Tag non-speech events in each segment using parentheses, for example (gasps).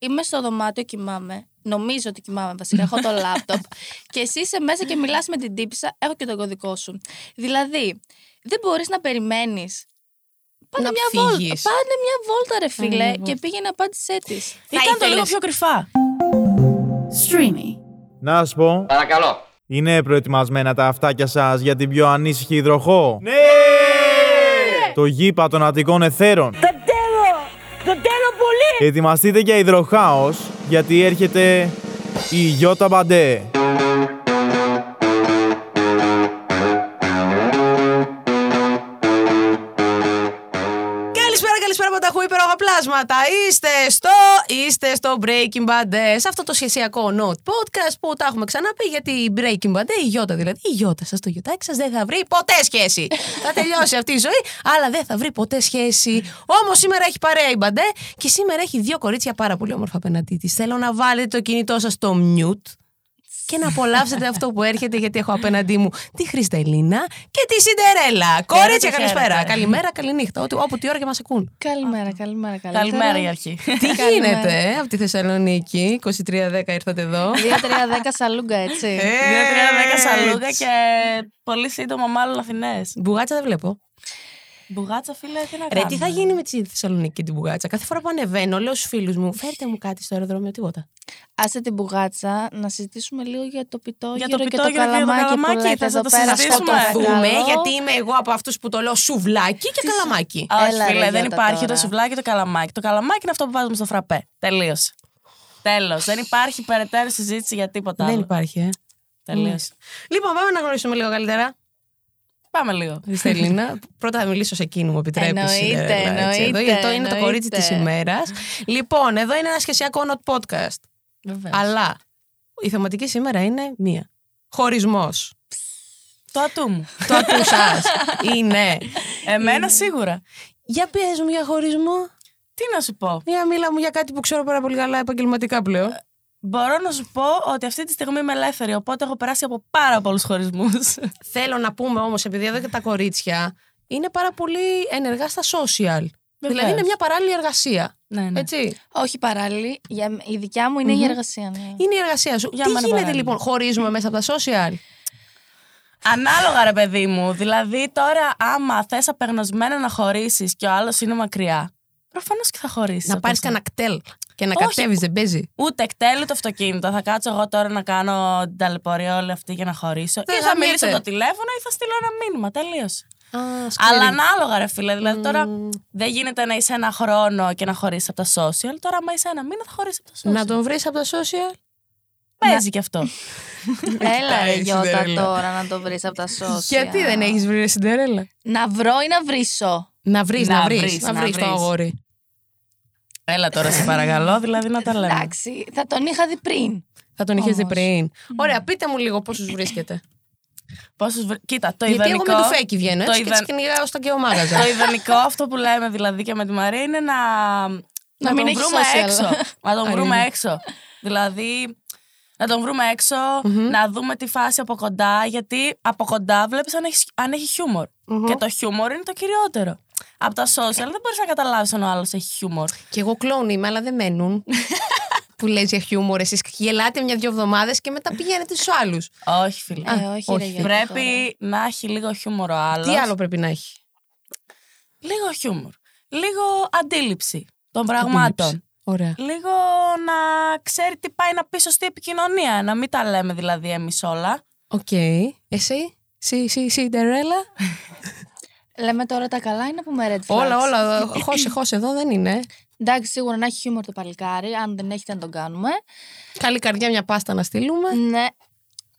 είμαι στο δωμάτιο, κοιμάμαι. Νομίζω ότι κοιμάμαι βασικά. Έχω το λάπτοπ. (laughs) και εσύ είσαι μέσα και μιλάς με την τύπησα. Έχω και τον κωδικό σου. Δηλαδή, δεν μπορείς να περιμένεις. Πάνε Να μια βόλτα. φύγεις. Πάνε μια βόλτα, ρε φίλε. μια και βόλτα. πήγαινε απάντησέ της. Ήταν το λίγο πιο κρυφά. Streamy. Να σας πω, Παρακαλώ. είναι προετοιμασμένα τα αυτάκια σας για την πιο ανήσυχη υδροχό. Ναι! Το γήπα των Αττικών Εθέρων. Το τέλο! Το τέλο πολύ! Ετοιμαστείτε για υδροχάος, γιατί έρχεται η Γιώτα Μπαντέ. Υπέροχα πλάσματα. Είστε στο, είστε στο Breaking Bad, ε, σε αυτό το σχεσιακό Note Podcast που τα έχουμε ξαναπεί γιατί η Breaking Bad, ε, η Γιώτα δηλαδή, η Γιώτα σας, το γιωτάκι σας δεν θα βρει ποτέ σχέση. (laughs) θα τελειώσει αυτή η ζωή, αλλά δεν θα βρει ποτέ σχέση. Όμως σήμερα έχει παρέα η Μπαντέ και σήμερα έχει δύο κορίτσια πάρα πολύ όμορφα απέναντί της. Θέλω να βάλετε το κινητό σας στο mute και να απολαύσετε αυτό που έρχεται γιατί έχω απέναντί μου τη Χριστελίνα και τη Σιντερέλα. Κορίτσια, καλησπέρα. χαίρετε. Καλημέρα, καληνύχτα. Ό,τι, όπου τι ώρα και μας ακούν. Καλημέρα, καλημέρα, καλημέρα. Καλημέρα η αρχή. Τι γίνεται ε, από τη Θεσσαλονίκη, 2310 ήρθατε εδώ. 2-3-10 σαλούγκα, έτσι. Ε, 2-3-10 σαλούγα Έτσι. και πολύ σύντομα μάλλον Αθηνές. Μπουγάτσα δεν βλέπω. Μπουγάτσα, φίλε, τι να Ρε, κάνουμε; τι θα γίνει με τη Θεσσαλονίκη και την Μπουγάτσα; Κάθε φορά που ανεβαίνω, λέω στους φίλους μου, φέρτε μου κάτι στο αεροδρόμιο, τίποτα. Άσε την μπουγάτσα να συζητήσουμε λίγο για το πιτόγυρο Για το και το πιτόγυρο και το καλαμάκι που καλαμάκι, λέτε θες να εδώ το πέρα. συζητήσουμε; στο Δούμε, παρακαλώ. γιατί είμαι εγώ από αυτούς που το λέω σουβλάκι και καλαμάκι. Όχι, Έλα, ρε, φίλε, δεν Γιώτα, υπάρχει τώρα. το σουβλάκι και το καλαμάκι. Το καλαμάκι είναι αυτό που βάζουμε στο φραπέ. Τελείωσε. Τέλος. Δεν υπάρχει περαιτέρω συζήτηση για τίποτα Δεν άλλο. υπάρχει, ε. Τελείωσε. Λοιπόν, πάμε να γνωρίσουμε λίγο καλύτερα. Πάμε λίγο. (laughs) Χριστελίνα. Πρώτα θα μιλήσω σε εκείνη, μου επιτρέπεις. Εννοείται, εννοείται, Εδώ, γιατί είναι το εννοείται. κορίτσι της ημέρας. λοιπόν, εδώ είναι ένα σχεσιακό not podcast. Βεβαίως. Αλλά η θεματική σήμερα είναι μία. Χωρισμός. Το ατού μου. το ατού σας (laughs) είναι. Εμένα σίγουρα. Για πες μου για χωρισμό. Τι να σου πω. Για μίλα μου για κάτι που ξέρω πάρα πολύ καλά επαγγελματικά πλέον. Μπορώ να σου πω ότι αυτή τη στιγμή είμαι ελεύθερη, οπότε έχω περάσει από πάρα πολλούς χωρισμούς. Θέλω να πούμε όμως, επειδή εδώ και τα κορίτσια είναι πάρα πολύ ενεργά στα social. Δηλαδή είναι μια παράλληλη εργασία. ναι, ναι. Έτσι. Όχι παράλληλη. Για, η δικιά μου ειναι η εργασία. Ναι. Είναι η εργασία σου. Για Τι μένα γίνεται παράλληλη. λοιπόν, χωρίζουμε μέσα από τα social; Ανάλογα, ρε παιδί μου. Δηλαδή, τώρα, άμα θες απεγνωσμένα να χωρίσεις και ο άλλος είναι μακριά, προφανώς και θα χωρίσει. να πάρεις κανένα κτέλ και να Όχι. κατέβεις, δεν παίζει. Ούτε εκτέλει το αυτοκίνητο. Θα κάτσω εγώ τώρα να κάνω την ταλαιπωρία όλη αυτή για να χωρίσω. Δεν ή θα γαμιέται. μιλήσω από το τηλέφωνο ή θα στείλω ένα μήνυμα. Τελείωσε. Α, Αλλά ανάλογα, ρε φίλε. Δηλαδή, τώρα δεν γίνεται να είσαι ένα χρόνο και να χωρίσεις από τα social. Τώρα, άμα είσαι ένα μήνα, θα χωρίσεις από τα social. Να τον βρεις από τα social; Παίζει κι αυτό. (laughs) Έλα, ρε η Γιώτα, Σιντερέλα. τώρα να το βρεις από τα social. Γιατί δεν έχεις βρει Σιντερέλα; Να βρω ή να βρίσω; Να βρεις, Να να βρεις. βρεις, Να να βρεις το βρεις. αγόρι. Έλα τώρα, σε παρακαλώ, δηλαδή να τα λέμε. Εντάξει, θα τον είχα δει πριν. Θα τον είχες δει Όμως. πριν. Ωραία, πείτε μου λίγο πόσους βρίσκετε. Πόσους βρ- Κοίτα, το Γιατί εγώ ιδανικό. με του φέκι βγαίνω το έτσι και ιδαν- τι κυνηγάω στο κεωμάγαζα. Το ιδανικό αυτό που λέμε δηλαδή και με τη Μαρία είναι να, να, μην τον έχεις βρούμε social. έξω. να τον βρούμε Αλήθεια. έξω. Δηλαδή, να τον βρούμε έξω, να δούμε τη φάση από κοντά, γιατί από κοντά βλέπεις αν έχει, αν έχει χιούμορ. Και το χιούμορ είναι το κυριότερο. Από τα social δεν μπορείς να καταλάβεις αν ο άλλος έχει χιούμορ. Και εγώ κλόουν είμαι, αλλά δεν μένουν. (laughs) που λες για χιούμορ, εσείς γελάτε μια-δυο εβδομάδες και μετά πηγαίνετε στους άλλους. Όχι, φίλε. Ε, όχι, ρε, όχι. Γιώτα, Πρέπει να έχει λίγο χιούμορ ο άλλος. Τι άλλο πρέπει να έχει; Λίγο χιούμορ. Λίγο αντίληψη των πραγμάτων. Ωραία. λίγο να ξέρει τι πάει να πει σωστή επικοινωνία. Να μην τα λέμε δηλαδή εμείς όλα. Οκ. Εσύ, εσύ, εσύ, Σιντερέλα. (laughs) Λέμε τώρα τα καλά είναι που με red flags. όλα, όλα. (clears throat) Χώσε, χώσε εδώ δεν είναι. Εντάξει, σίγουρα να έχει χιούμορ το παλικάρι. Αν δεν έχει, να τον κάνουμε. Καλή καρδιά, μια πάστα να στείλουμε. Ναι.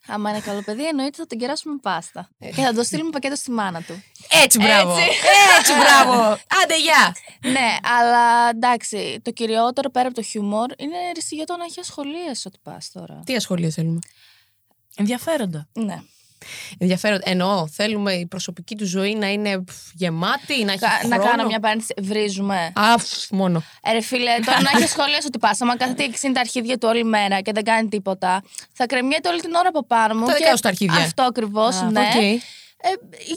Άμα είναι καλό παιδί, εννοείται θα τον κεράσουμε πάστα. και θα το στείλουμε πακέτο στη μάνα του. Έτσι, μπράβο. Έτσι. Έτσι, μπράβο. (laughs) Άντε, γεια. ναι, αλλά εντάξει, το κυριότερο πέρα από το χιούμορ είναι ριστηγετό να έχει ασχολίες ό,τι πας τώρα. Τι ασχολία θέλουμε; Ενδιαφέροντα. Ναι. Ενδιαφέρον. Εννοώ, θέλουμε η προσωπική του ζωή να είναι πφ, γεμάτη, να έχει Κα- να χρόνο. κάνω μια παρένθεση. Βρίζουμε. Α, πφ, μόνο. Ε, ρε φίλε, τώρα να έχεις σχολεία ότι πα. Άμα κάθεται και ξύνει τα αρχίδια του όλη μέρα και δεν κάνει τίποτα, θα κρεμιέται όλη την ώρα από πάνω μου. Τα και δικά σου τα αρχίδια. Αυτό ακριβώς, Α, ναι. οκ. Ε,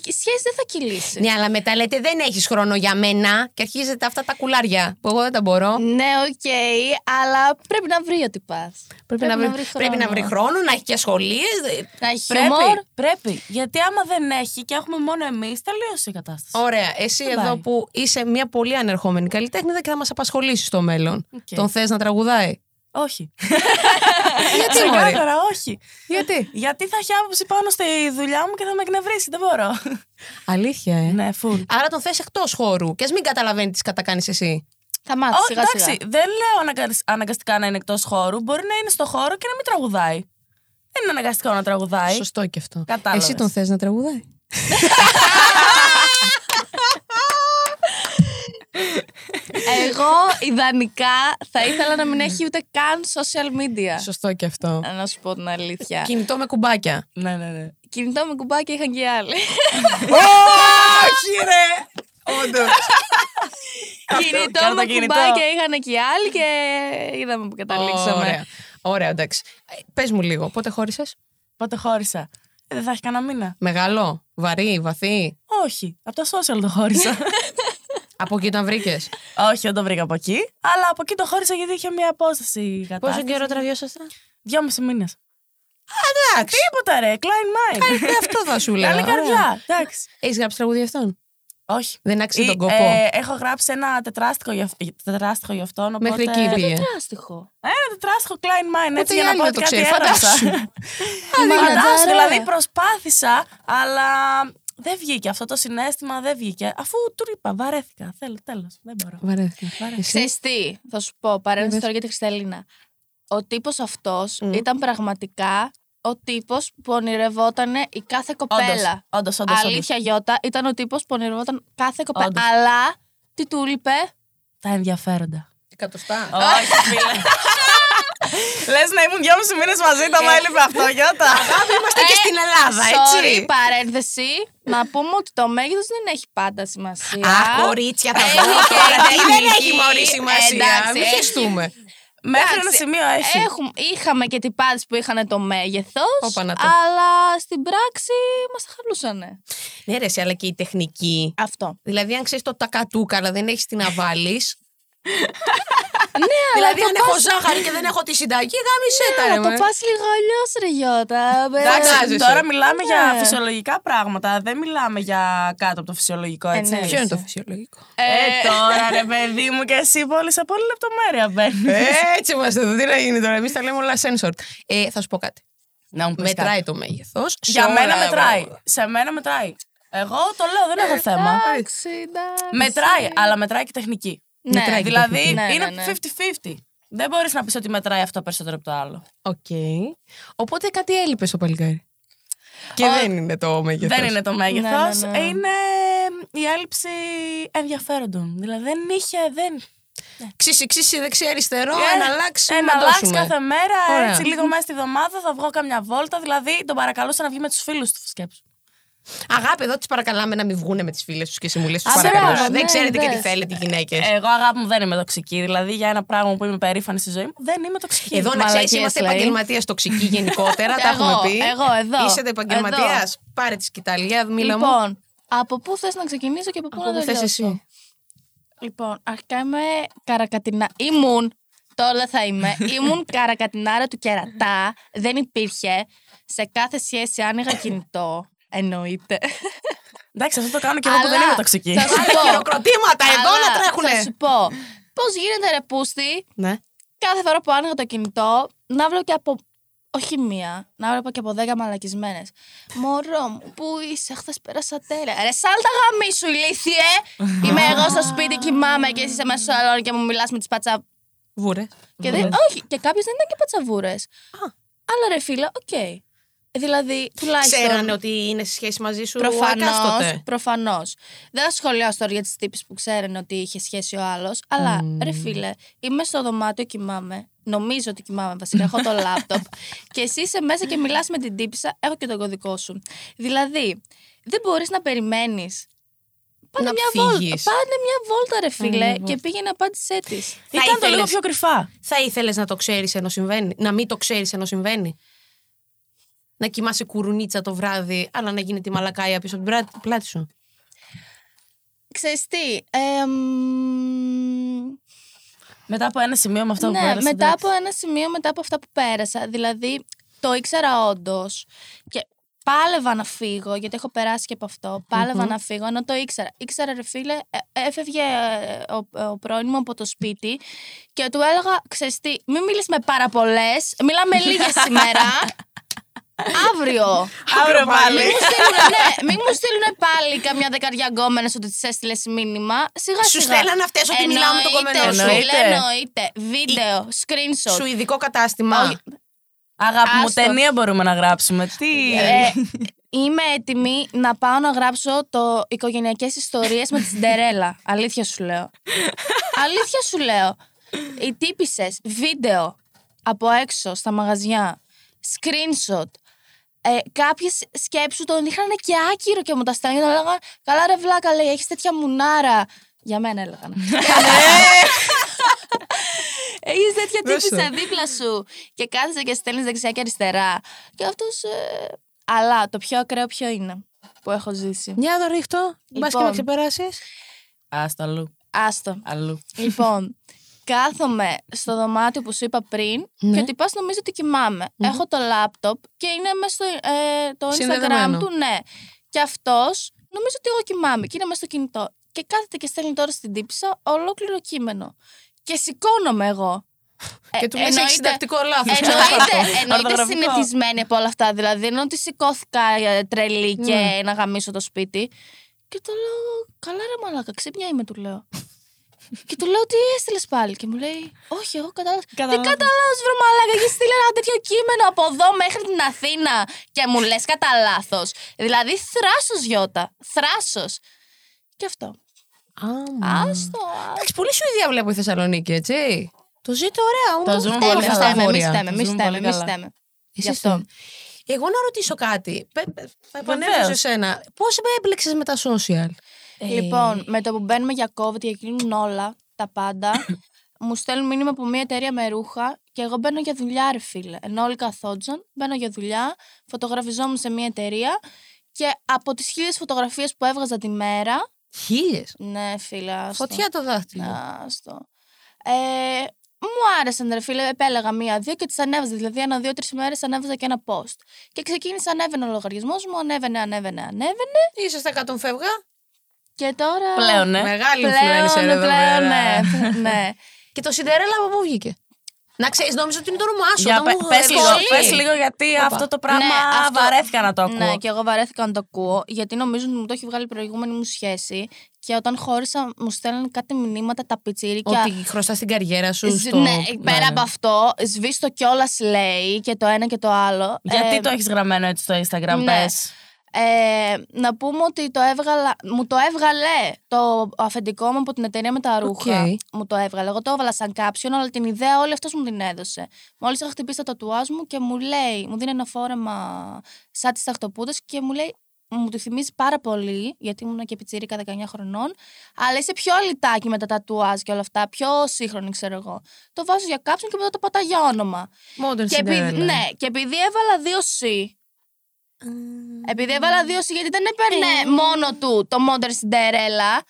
η σχέση δεν θα κυλήσεις. Ναι, αλλά μετά λέτε δεν έχεις χρόνο για μένα και αρχίζετε αυτά τα κουλάρια που εγώ δεν τα μπορώ. Ναι, οκ, αλλά πρέπει να βρει ό,τι να 'ναι. Πρέπει, να, βρει, πρέπει να βρει χρόνο, να έχει και ασχολίες. Να έχει Πρέπει, χιούμορ. πρέπει. Γιατί άμα δεν έχει και έχουμε μόνο εμείς, τελείωσε η κατάσταση. Ωραία. Εσύ Δεν εδώ πάει. που είσαι μια πολύ ανερχόμενη καλλιτέχνηδα και θα μας απασχολήσεις στο μέλλον. Οκ. Τον θες να τραγουδάει; Όχι. (laughs) (laughs) Γιατί, μωρέ; Ξεκάθαρα, όχι. Γιατί; Γιατί θα έχει άποψη πάνω στη δουλειά μου και θα με εκνευρίσει. Δεν μπορώ. Αλήθεια, ε; ναι, full. Άρα τον θες εκτός χώρου. Και ας μην καταλαβαίνεις τι κατακάνεις εσύ. Θα μάθεις Ω, σιγά εντάξει, σιγά. δεν λέω αναγκα- αναγκαστικά να είναι εκτός χώρου. Μπορεί να είναι στο χώρο και να μην τραγουδάει. Δεν είναι αναγκαστικό να τραγουδάει. Σωστό και αυτό. Κατάλαβες. Εσύ τον θες να τραγουδάει; (laughs) Εγώ ιδανικά θα ήθελα να μην έχει ούτε καν social media. Σωστό και αυτό. Να σου πω την αλήθεια. Κινητό με κουμπάκια. Ναι, ναι, ναι. Κινητό με κουμπάκια είχαν και οι άλλοι. Όχι, ρε! Όντως. (laughs) Κινητό κάνε το με κινητό. κουμπάκια είχαν και οι άλλοι και είδαμε που καταλήξαμε. Ωραία. Ωραία, εντάξει. Πες μου λίγο, πότε χώρισες; Πότε χώρισα. Ε, δεν θα έχει κανένα μήνα. Μεγάλο, βαρύ, βαθύ. Όχι. Από τα social το χώρισα. (laughs) Από εκεί τον βρήκες; Όχι, δεν το βρήκα από εκεί. Αλλά από εκεί το χώρισα γιατί είχε μια απόσταση η Πόσο κατάσταση. καιρό τραβιώσασταν. Δυόμιση μήνες. Εντάξει. Τίποτα ρε, Klein Mind. Ε, Αυτό θα σου λέω. Καλή καρδιά. Εντάξει. Έχεις γράψει τραγούδι αυτόν; Όχι. Δεν άξιζε Ή, τον κόπο. ε, έχω γράψει ένα τετράστιχο για, αυ- τετράστιχο για αυτόν. Οπότε... Μέχρι εκεί πήγε. Τεράστιχο. Ένα τετράστιχο Klein Mind, Ούτε έτσι οι για να άλλοι πω να ότι το κάτι ξέρει, έγραψα. φαντάσου. (laughs) Φαντάσου, ρε. δηλαδή προσπάθησα, αλλά δεν βγήκε αυτό το συνέστημα, δεν βγήκε. Αφού του είπα, βαρέθηκα. Θέλω, τέλος, δεν μπορώ. Βαρέθηκα. Εσύ. Ξέρεις τι, θα σου πω, παρένθεση τώρα για τη Χρισταλίνα. Ο τύπος αυτός ήταν πραγματικά ο τύπος που ονειρευόταν η κάθε κοπέλα. Όντως, όντως, Αλήθεια Γιώτα, ήταν ο τύπος που ονειρευόταν κάθε κοπέλα. Όντως. Αλλά, τι του είπε, Τα ενδιαφέροντα. Εκατοστά. Όχι, φίλε. Λες να ήμουν δυόμιση μήνες μαζί, το μου έλειπε αυτό, Γιώτα. Είμαστε και στην Ελλάδα, sorry, έτσι. παρένθεση, να πούμε ότι το μέγεθος δεν έχει πάντα σημασία. Αχ, κορίτσια, θα Έχει πω και τώρα. Τι δεν τεχνική. έχει μωρή σημασία. Εντάξει, Μην έχει. χεστούμε. Μέχρι ένα Εντάξει, σημείο έχει. Έχουμε, είχαμε και τυπάδες που είχαν το μέγεθος, Όπα να το. αλλά στην πράξη μας τα χαλούσανε. Ναι, ρε, εσύ, αλλά και η τεχνική. Αυτό. Δηλαδή, αν ξέρεις το τακατούκα, αλλά δεν έχεις τι να βάλεις. (laughs) ναι, αλλά δηλαδή, το αν έχω πας- ζάχαρη και δεν έχω τη συνταγή, γάμισε τα. Ναι, ρε, να το μωρέ. πας λίγο αλλιώς ρε Γιώτα. Εντάξει, Φαντάζεσαι. τώρα μιλάμε για Ναι. φυσιολογικά πράγματα. Δεν μιλάμε για κάτω από το φυσιολογικό, έτσι. ναι. Ποιο είναι το φυσιολογικό; Ε, τώρα ρε παιδί μου και εσύ πολύ σε πολύ λεπτομέρεια μπαίνεις. Έτσι είμαστε εδώ. Τι να γίνει τώρα. Εμείς τα λέμε όλα censored. Ε, θα σου πω κάτι. Να μου πεις Μετράει κάτι. το μέγεθος. Για μένα μετράει. Σε μένα μετράει. Εγώ το λέω, δεν έχω θέμα. Εντάξει, εντάξει. Μετράει, αλλά μετράει και τεχνική. Ναι, Μετράει και Δηλαδή τεχνική. Ναι, είναι ναι, ναι. 50-50. Δεν μπορείς να πεις ότι μετράει αυτό περισσότερο από το άλλο. Οκ. Οπότε κάτι έλειπε στο παλικάρι. Και Ο- δεν είναι το μέγεθος. Δεν είναι το μέγεθος. Ναι, ναι, ναι. Είναι η έλλειψη ενδιαφέροντων. Δηλαδή δεν είχε. Δεν... Ξύση, ξύση, δεξιά, αριστερό, Ε, ένα αλλάξει. Ένα αλλάξει κάθε μέρα, Ωραία. έτσι λίγο μέσα στη εβδομάδα θα βγω καμιά βόλτα. Δηλαδή τον παρακαλούσα να βγει με τους φίλους του. Σκέψου. Αγάπη, εδώ τις παρακαλάμε να μην βγούνε με τις φίλες τους και εσύ μου λε τους Α, παρακαλώ. μπράβο, Δεν ναι, ξέρετε και τι δες. θέλετε οι γυναίκες. Εγώ αγάπη μου δεν είμαι τοξική. Δηλαδή για ένα πράγμα που είμαι περήφανη στη ζωή μου δεν είμαι τοξική. Εδώ να ξέρεις, μαλακίες είμαστε λέει. επαγγελματίες τοξικοί γενικότερα. τα Εγώ, έχουμε πει. εγώ, εδώ, Είστε επαγγελματίας. εδώ. Πάρε τη σκητάλη. Για μίλα μου. Λοιπόν, από πού θες να ξεκινήσω και από πού Από να πού θες τελειώσω; εσύ. Λοιπόν, αρχικά είμαι καρακατινά. Ήμουν, τώρα δεν θα είμαι. (laughs) Ήμουν καρακατινάρα του κερατά. Δεν υπήρχε. Σε κάθε σχέση άνοιγα κινητό. Εννοείται. Εντάξει, αυτό το κάνω και εγώ που δεν Αλλά είμαι τοξική. θα σου Άλλα πω. χειροκροτήματα εδώ Αλλά να Θα τρέχουνε. σου πω. Πώς γίνεται ρε πούστη, Ναι. κάθε φορά που άνοιγα το κινητό, να βλέπω και από. Όχι μία, να βλέπω και από δέκα μαλακισμένες. Μωρό μου, πού είσαι, χθες πέρασα τέλεια. Ρε, σάλτα γαμήσου, ηλίθιε! Είμαι εγώ στο σπίτι, κοιμάμαι και εσύ είσαι μέσα στο σαλόνι και μου μιλάς με τις πατσαβούρες. Και δεν, όχι, και κάποιες δεν ήταν και πατσαβούρες. Αλλά ρε φίλε, οκ. Δηλαδή, τουλάχιστον. Ξέρανε ότι είναι σε σχέση μαζί σου Προφανώς. εκάστοτε. Προφανώς. Δεν θα σχολιάσω τώρα για τις τύπισσες που ξέρουν ότι είχε σχέση ο άλλος. Αλλά ρε φίλε, είμαι στο δωμάτιο, κοιμάμαι. Νομίζω ότι κοιμάμαι βασικά. Έχω το (laughs) λάπτοπ. και εσύ είσαι μέσα και μιλάς με την τύπησα. Έχω και τον κωδικό σου. Δηλαδή, δεν μπορείς να περιμένεις. Πάνε Να μια φύγεις. βόλτα. Πάνε μια βόλτα, ρε φίλε, και πήγαινε απάντησέ της. Ήταν το λίγο ήθελες- πιο κρυφά. Θα ήθελες να το ξέρεις ενώ συμβαίνει. Να μην το ξέρεις ενώ συμβαίνει; Να κοιμάσαι κουρουνίτσα το βράδυ, αλλά να γίνει τη μαλακάια πίσω από την πρά- πλάτη σου. Ξέρεις τι, εμ, Μετά από ένα σημείο με αυτό που ναι, πέρασε. μετά εντάξει. από ένα σημείο, μετά από αυτά που πέρασα. Δηλαδή, το ήξερα όντως. Και πάλευα να φύγω, γιατί έχω περάσει και από αυτό. Πάλευα να φύγω, ενώ το ήξερα. Ήξερα, ρε φίλε, ε, έφευγε ε, ο, ο πρώην μου από το σπίτι και του έλεγα, ξέρεις τι, μην μιλείς με πάρα πολλέ, μιλάμε λίγες (laughs) σήμερα. Αύριο. Αύριο πάλι. Μην μου στείλουνε, ναι, μην μου στείλουν πάλι καμιά δεκαριά γκόμενες ότι τις έστειλες μήνυμα. Σιγά Σου σιγά. στέλνανε αυτές ότι μιλάω με τον Εννοείται, κομμένο σου. φίλε, Εννοείται. Εννοείται. Βίντεο, screenshot. Σου ειδικό κατάστημα. Όχι. Αγάπη μου, Άστο. ταινία μπορούμε να γράψουμε. Τι; Ε, είμαι έτοιμη να πάω να γράψω το οικογενειακές ιστορίες με τη Σιντερέλα. (laughs) Αλήθεια σου λέω. Αλήθεια σου λέω. Οι τύπησες, βίντεο από έξω στα μαγαζιά, screenshot, ε, Κάποιες σκέψου τον είχαν και άκυρο και μου τα στέλνουν και έλεγαν Καλά, ρε βλάκα, λέει, έχεις τέτοια μουνάρα. Για μένα έλεγαν. (laughs) Έχεις τέτοια Δώσε τύπησα δίπλα σου και κάθεσαι και στέλνεις δεξιά και αριστερά. Και αυτός. Αλλά το πιο ακραίο ποιο είναι που έχω ζήσει. Μια το ρίχτω. Μπας και Λοιπόν. με ξεπεράσεις. Άστο αλλού. Άστο. Αλλού. Λοιπόν, κάθομαι στο δωμάτιο που σου είπα πριν Ναι. και ο τυπάς νομίζω ότι κοιμάμαι. Έχω το λάπτοπ και είναι μέσα στο ε, το Instagram Συνδεδεμένο. του, ναι. Και αυτός νομίζω ότι εγώ κοιμάμαι και είναι μέσα στο κινητό. Και κάθεται και στέλνει τώρα στην τύψα ολόκληρο κείμενο. Και σηκώνομαι εγώ. Ε, (laughs) Και του λες έχεις εννοείται- συντακτικό λάθος. Εννοείται, (laughs) εννοείται Ορθογραφικό. συνηθισμένη από όλα αυτά. Δηλαδή, ενώ ότι σηκώθηκα ε, τρελή και να γαμίσω το σπίτι. Και το λέω, καλά ρε μαλάκα, ξύπνια είμαι, του λέω. Και του λέω, τι έστειλες πάλι. Και μου λέει, Όχι, εγώ κατάλαβα. Τι Καταλάβα. κατάλαβε, βρε μαλάκα, έχεις στείλει ένα τέτοιο κείμενο από εδώ μέχρι την Αθήνα και μου λες κατά λάθος. Δηλαδή, θράσος γιώτα. Θράσος. Και αυτό. Άστο. Εντάξει, πολύ Σουηδία βλέπω η Θεσσαλονίκη, έτσι. Το ζείτε ωραία, όμως. Το ζούμε Μη πολύ καλά. στέμε, μη βόρεια. στέμε, μη Ζούμε στέμε, πολύ μη καλά. στέμε. Εσύ Γι' αυτό. Εγώ να ρωτήσω κάτι. Πε- πε- Θα επανέλθω σε Βεβαίως. σένα. Πώς έμπλεξε με τα social; Λοιπόν, με το που μπαίνουμε για COVID και κλείνουν όλα, τα πάντα, (coughs) μου στέλνουν μήνυμα από μια εταιρεία με ρούχα και εγώ μπαίνω για δουλειά, ρε φίλε. Ενώ όλοι καθόντζαν, μπαίνω για δουλειά, φωτογραφιζόμουν σε μια εταιρεία και από τις χίλιες φωτογραφίες που έβγαζα τη μέρα. Χίλιες; Ναι, φίλε. άστο. Φωτιά το δάχτυλο. Άστο. Ε, μου άρεσαν, ρε φίλε. Επέλεγα μία-δύο και τις ανέβαζα. Δηλαδή, ένα, δύο, τρεις μέρε ανέβαζα και ένα post. Και ξεκίνησε, ανέβαινε ο λογαριασμός μου, ανέβαινε, ανέβαινε, ανέβαινε. Είσαι στα 100 φεύγα; Και τώρα. Πλέον, ναι. Μεγάλη influencer Πλέον, εδώ πλέον, πέρα. ναι. ναι. Και το Σιντερέλα από πού βγήκε; Να ξέρεις, νόμιζα ότι είναι το όνομά σου. Για όταν πε- μου πες, λίγο, πολύ. πες λίγο γιατί αυτό το πράγμα Ναι, αυτό- βαρέθηκα να το ακούω. Ναι, και εγώ βαρέθηκα να το ακούω, γιατί νομίζω ότι μου το έχει βγάλει η προηγούμενη μου σχέση. Και όταν χώρισα, μου στέλνουν κάτι μηνύματα τα πιτσίρικα. Ότι χρωστάς την καριέρα σου. Σ- Στο... Ναι, πέρα από αυτό, σβήστο κιόλας λέει και το ένα και το άλλο. Γιατί Ε, το έχεις γραμμένο έτσι στο Instagram, ναι. πες. Ε, να πούμε ότι το έβγαλα, μου το έβγαλε το αφεντικό μου από την εταιρεία με τα ρούχα. Οκ. Μου το έβγαλε. Εγώ το έβαλα σαν κάποιον, αλλά την ιδέα όλη αυτός μου την έδωσε. Μόλις είχα χτυπήσει τα τατουάζ μου και μου λέει, μου δίνει ένα φόρεμα σαν τις ταχτοπούτε και μου λέει. Μου το θυμίζει πάρα πολύ, γιατί ήμουν και πιτσίρικα 19 χρονών. Αλλά είσαι πιο αλυτάκι με τα τατουάζ και όλα αυτά. Πιο σύγχρονη, ξέρω εγώ. Το βάζω για κάψον και μετά το πατάω για όνομα. Modern Και επειδή, Cinderella. ναι, και επειδή έβαλα δύο C. Επειδή έβαλα δύο C, γιατί δεν έπαιρνε μόνο του το Modern Cinderella.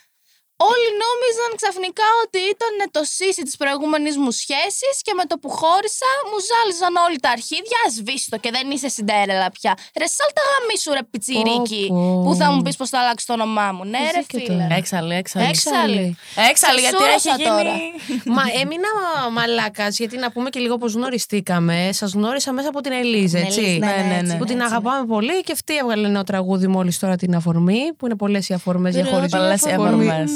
Όλοι νόμιζαν ξαφνικά ότι ήταν το σύσι της προηγούμενης μου σχέσης και με το που χώρισα μου ζάλιζαν όλοι τα αρχίδια. Σβήστο και δεν είσαι Cinderella πια. Ρε, σάλτα γαμίσου, ρε πιτσιρίκι. Πω, πω. Που θα μου πεις πώ θα αλλάξει το όνομά μου. Ναι, ρε, Ζήκε φίλε. τώρα. Έξαλλη, έξαλλη. Έξαλλη. Έξαλλη, γιατί έχει Ξεσούρασα τώρα. γίνει... Μα έμεινα μαλάκας, γιατί να πούμε και λίγο πώ γνωριστήκαμε. Σας γνώρισα μέσα από την Ελίζα, Την έτσι. Ελίζα, ναι, ναι, έτσι, Που την έτσι. αγαπάμε πολύ και αυτή έβγαλε νέο τραγούδι μόλις τώρα την αφορμή, που είναι πολλές οι αφορμές για